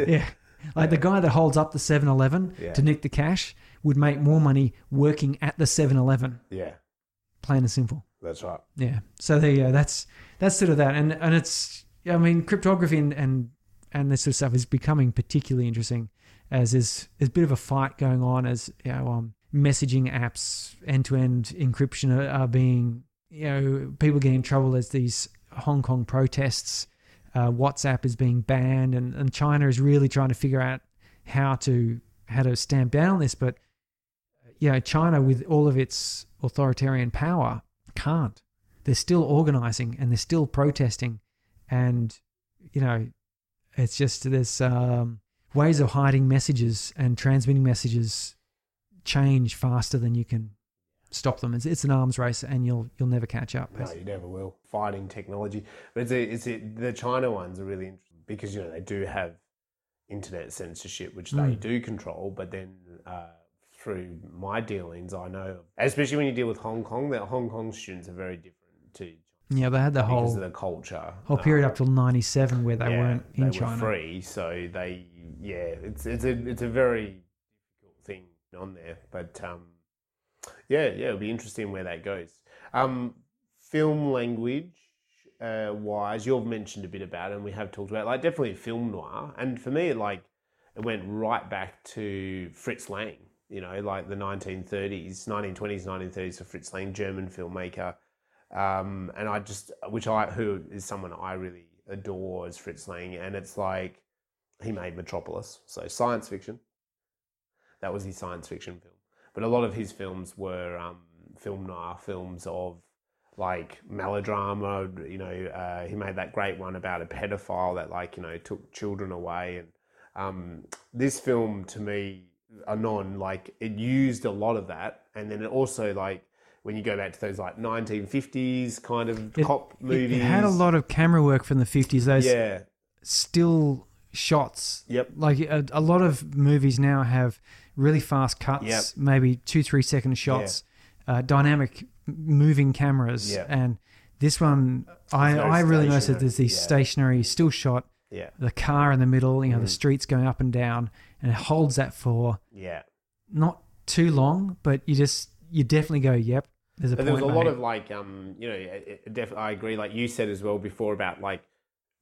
yeah. Like the guy that holds up the 7-Eleven Yeah. to nick the cash would make more money working at the 7-Eleven. Yeah. Plain and simple. That's right. Yeah. So there you go. That's that's sort of that, and and it's I mean cryptography and and, and this sort of stuff is becoming particularly interesting as there's there's a bit of a fight going on as you know um, messaging apps end to end encryption are, are being you know people get in trouble as these Hong Kong protests. Uh, WhatsApp is being banned, and, and China is really trying to figure out how to how to stamp down on this. But you know, China with all of its authoritarian power can't. They're still organizing and they're still protesting, and you know, it's just there's um, ways of hiding messages and transmitting messages change faster than you can stop them. It's, it's an arms race, and you'll you'll never catch up. No, you never will. Fighting technology, but it's, a, it's a, the China ones are really interesting because you know they do have internet censorship, which they Mm. do control. But then uh, through my dealings, I know, especially when you deal with Hong Kong, that Hong Kong students are very different to. Yeah, they had the whole the culture. whole Um, period up till '97 where they yeah, weren't in they China. Were free, so they yeah, it's it's a it's a very on there, but um, yeah, yeah, it'll be interesting where that goes. Um, film language uh, wise, you've mentioned a bit about, it and we have talked about like definitely film noir, and for me, like it went right back to Fritz Lang. You know, like the 1930s, 1920s, 1930s for Fritz Lang, German filmmaker um, and I just which I who is someone I really adore as Fritz Lang, and it's like he made Metropolis, so science fiction. That was his science fiction film, but a lot of his films were um, film noir films of like melodrama. You know, uh, he made that great one about a pedophile that like you know took children away, and um, this film to me, Anon, like it used a lot of that, and then it also like when you go back to those like 1950s kind of It- cop movies. it had a lot of camera work from the 50s. Those Yeah. still shots. Yep. Like a, a lot of movies now have really fast cuts, Yep. maybe two, three second shots, uh, dynamic moving cameras. Yeah. And this one, I, no I really noticed that there's these yeah. stationary still shot, Yeah. the car in the middle, you know, the Mm. streets going up and down, and it holds that for Yeah. not too long, but you just, you definitely go, yep, there's a point there was a lot of like, um, you know, it, it def- I agree. Like you said as well before about like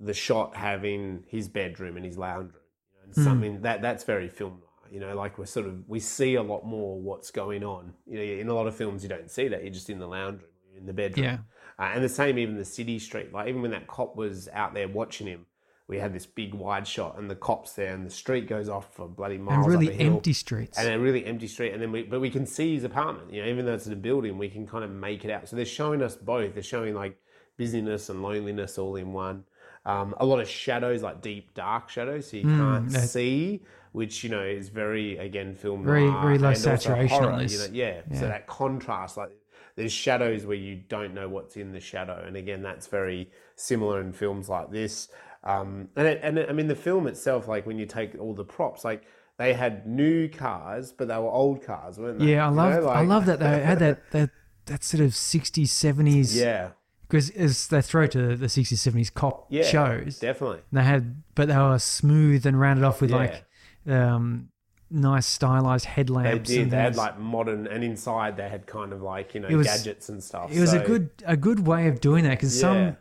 the shot having his bedroom and his lounge room, you know, and Mm. something that that's very film. You know, like we're sort of we see a lot more what's going on. You know, in a lot of films you don't see that. You're just in the lounge room, you're in the bedroom. Yeah. Uh, and the same even the city street. Like even when that cop was out there watching him, we had this big wide shot and the cops there and the street goes off for bloody miles. and really up a hill empty streets. and a really empty street and then we but we can see his apartment you know even though it's in a building we can kind of make it out so they're showing us both they're showing like busyness and loneliness all in one um, a lot of shadows like deep dark shadows so you can't that- see which you know is very again film Very- very low saturation on this. you know, yeah. Yeah. so that contrast like there's shadows where you don't know what's in the shadow and again that's very similar in films like this um, and it, and it, I mean the film itself like when you take all the props like they had new cars but they were old cars weren't they Yeah, I You love know, I love that they had that [LAUGHS] that that sort of 60s 70s yeah because as they throw to the 60s 70s cop yeah shows definitely. they had but they were smooth and rounded off with Yeah. like um nice stylized headlamps they did. and they had like modern and inside they had kind of like you know was- gadgets and stuff it was a good a good way of doing that because Yeah. some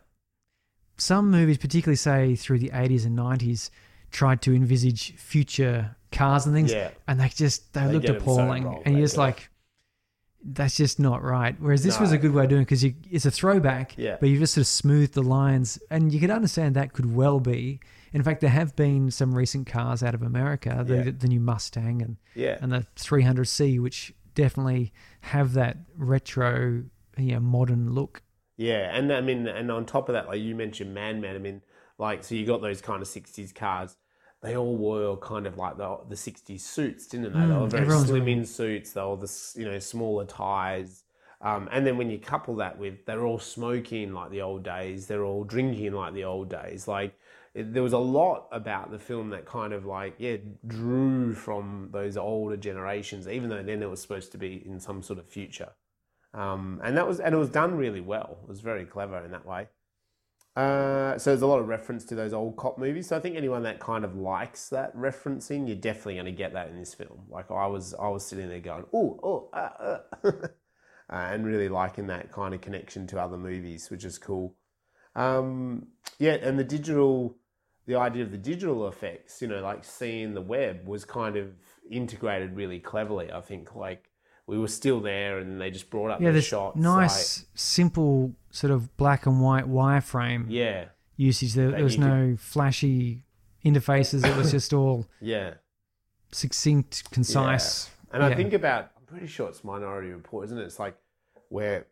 some movies particularly say through the 80s and 90s tried to envisage future cars and things and they just they, They looked 'em so appalling. and you're just like that's just not right whereas this was a good way of doing it because it's a throwback Yeah. but you just sort of smoothed the lines and you could understand that could well be in fact there have been some recent cars out of america the, Yeah. the new mustang and, yeah and the 300c which definitely have that retro you know, modern look Yeah, and I mean, and on top of that, like you mentioned, Mad Men. I mean, like so you got those kind of '60s cars. They all wore kind of like the the '60s suits, didn't they? they Mm, were very slim in suits. They were the you know smaller ties. Um, and then when you couple that with they're all smoking like the old days, they're all drinking like the old days. Like it, there was a lot about the film that kind of like yeah drew from those older generations, even though then it was supposed to be in some sort of future. Um, and that was and it was done really well. It was very clever in that way. Uh, so there's a lot of reference to those old cop movies. So I think anyone that kind of likes that referencing, you're definitely going to get that in this film. Like I was, I was sitting there going, oh, oh, uh, uh. [LAUGHS] uh, and really liking that kind of connection to other movies, which is cool. Um, yeah, and the digital, the idea of the digital effects, you know, like seeing the web was kind of integrated really cleverly. I think like we were still there, and they just brought up yeah the shots. nice simple sort of black and white wireframe yeah, usage there, there was you could- no flashy interfaces it was just all [LAUGHS] yeah. succinct concise And I think about, I'm pretty sure it's Minority Report, isn't it? It's like where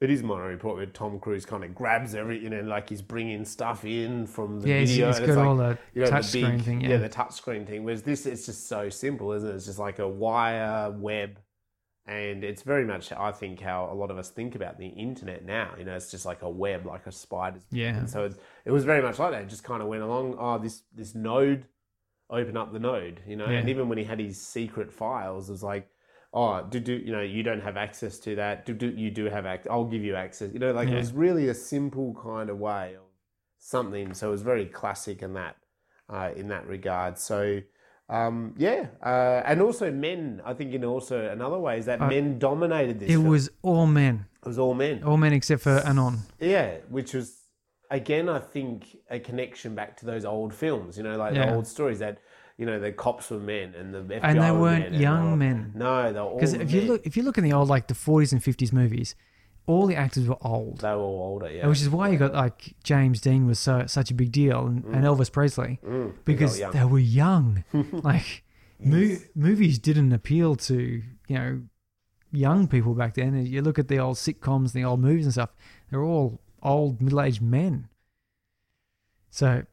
it is Minority Report where Tom Cruise kind of grabs every, you know, like he's bringing stuff in from the yeah video. it's and got it's like, all the you know, touch the screen thing yeah. yeah, the touch screen thing. Whereas this, it's just so simple, isn't it? It's just like a wire web. And it's very much, I think, how a lot of us think about the internet now. You know, it's just like a web, like a spider's Yeah. And so it's, it was very much like that. It just kind of went along. Oh, this this node, open up the node. You know, and even when he had his secret files, it was like, oh, do, do you know you don't have access to that? Do, do you do have access? I'll give you access. You know, like Yeah. it was really a simple kind of way of something. So it was very classic in that uh, in that regard. So. Um, yeah, uh, and also men. I think in also another way is that men dominated this. Uh, It film. was all men, it was all men. all men except for Anon. Yeah, which was again, I think, a connection back to those old films. You know, like Yeah. the old stories that you know the cops were men and the FBI And they were weren't men young men. No, they were all Because if you look, if you look in the old like the 40s and 50s movies, all the actors were old. they were all older. Yeah, Which is why you got like James Dean was so such a big deal and, and Elvis Presley Mm, because they were young. [LAUGHS] like mo- movies didn't appeal to you know young people back then. And You look at the old sitcoms, the old movies and stuff; they're all old middle aged men. So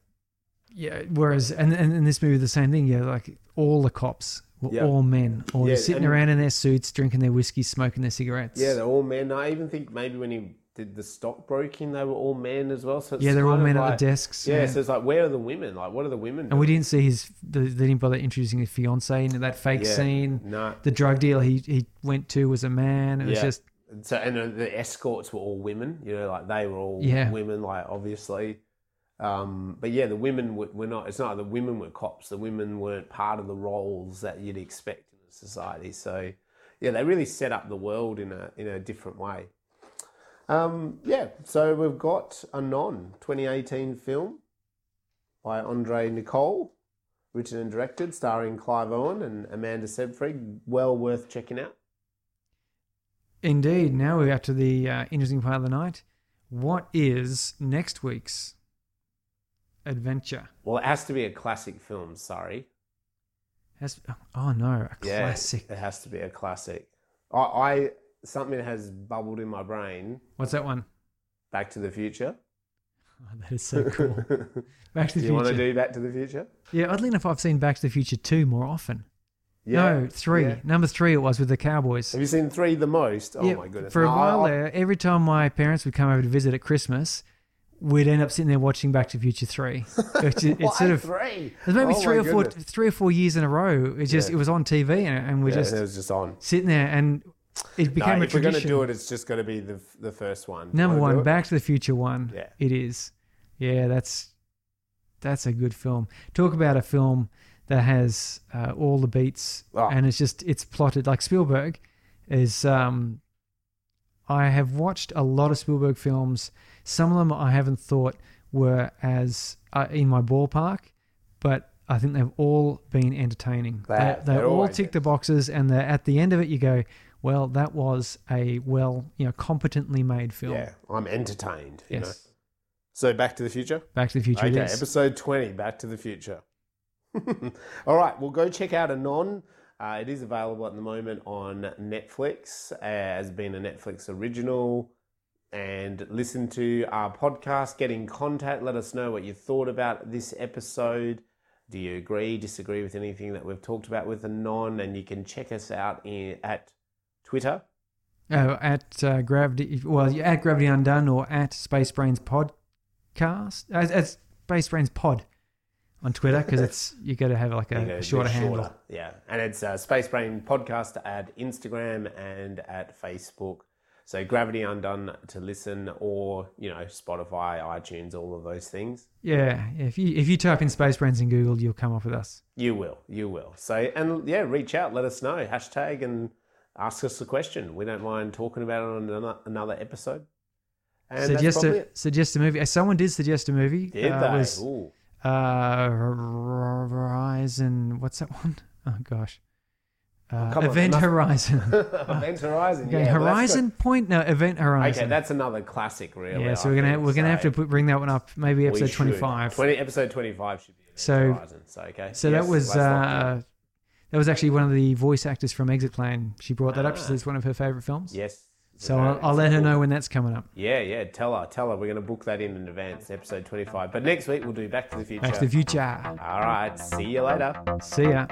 yeah, whereas and, and in this movie the same thing. Yeah, like all the cops were Yeah. all men, all Yeah, sitting around in their suits, drinking their whiskey, smoking their cigarettes. yeah, they're all men. I even think maybe when he did the stockbroking, they were all men as well. So it's yeah, they're all men at the desks. Yeah, so it's like, where are the women? Like, what are the women? And we didn't see his. The, they didn't bother introducing his fiance into that fake Yeah. scene. no. The drug deal he he went to was a man. It was Yeah. just And So and uh, the escorts were all women. You know, like they were all Yeah. women. Like obviously, um, but yeah, the women were, were not. It's not like the women were cops. The women weren't part of the roles that you'd expect in a society. So yeah, they really set up the world in a in a different way. Um, yeah, so we've got Anon 2018 film by Andrew Niccol, written and directed, starring Clive Owen and Amanda Seyfried. Well worth checking out. indeed. Now we're up to the uh, interesting part of the night. What is next week's adventure? Well, it has to be a classic film. Sorry. Has, oh no, a Yeah, classic. It has to be a classic. I, I something has bubbled in my brain. What's that one? Back to the Future. [LAUGHS] Oh, that is so cool. [LAUGHS] Back to the Future. do you want to do Back to the Future? Yeah, oddly enough, I've seen Back to the Future two more often. Yeah. no, three. Yeah. Number three it was with the Cowboys. Have you seen three the most? Oh Yeah, my goodness! For a No, while I- there, every time my parents would come over to visit at Christmas, we'd end up sitting there watching Back to the Future three. [LAUGHS] It's, it's sort of three. there's maybe Oh three or four three or four years in a row. It just Yeah. it was on TV and, and we're Yeah, just it was just on. sitting there and it No, became a if we're going to do it, it's just going to be the the first one. Number one. Back to the Future one. Yeah. It is. Yeah, that's that's a good film. Talk about a film that has uh, all the beats Oh. and it's just it's plotted like Spielberg is um I have watched a lot of Spielberg films. Some of them I haven't thought were as uh, in my ballpark, but I think they've all been entertaining. They They, they all tick the boxes, and at the end of it, you go, "Well, that was a well, you know, competently made film." Yeah, I'm entertained. You know? Yes. So Back to the Future. Back to the Future. Okay, episode 20, Back to the Future. [LAUGHS] All right, we'll go check out Anon. Uh, it is available at the moment on Netflix as being a Netflix original. And listen to our podcast, get in contact, let us know what you thought about this episode. Do you agree, disagree with anything that we've talked about with Anon? And you can check us out in, at Twitter. Oh, at uh, Gravity, well, you're at Gravity Undone or at Space Brains Podcast, as, as Space Brains Pod on Twitter because it's [LAUGHS] you got to have like You a, know, a shorter bit handle. Yeah, and it's uh, Space Brain Podcast at Instagram and at Facebook. So Gravity Undone to listen, or you know Spotify, iTunes, all of those things. Yeah, if you if you type in Space Brains in Google, you'll come up with us. You will, you will. So and yeah, reach out, let us know, hashtag, and ask us a question. We don't mind talking about it on another, another episode. And suggest a it. suggest a movie. Someone did suggest a movie. Did uh, they? Was, Ooh. uh, Horizon. What's that one? [LAUGHS] Oh gosh. Uh, come on, Event enough- [LAUGHS] Horizon. Event Horizon. Okay, yeah, well, that's Horizon Point. No, Event Horizon. Okay, that's another classic, really. yeah, so I we're gonna think. we're gonna have to put, bring that one up. Maybe We episode should. twenty five. 20, episode 25 should be Event So- Horizon. So, okay. So Yes, that was that's locked in. uh, that was actually one of the voice actors from Exit Plan. She brought that up. She Ah. says it's one of her favorite films. Yes. So I'll, I'll let her know when that's coming up. Yeah, yeah. Tell her. Tell her. We're going to book that in in advance, episode 25. But next week, we'll do Back to the Future. Back to the Future. All right. See you later. See ya.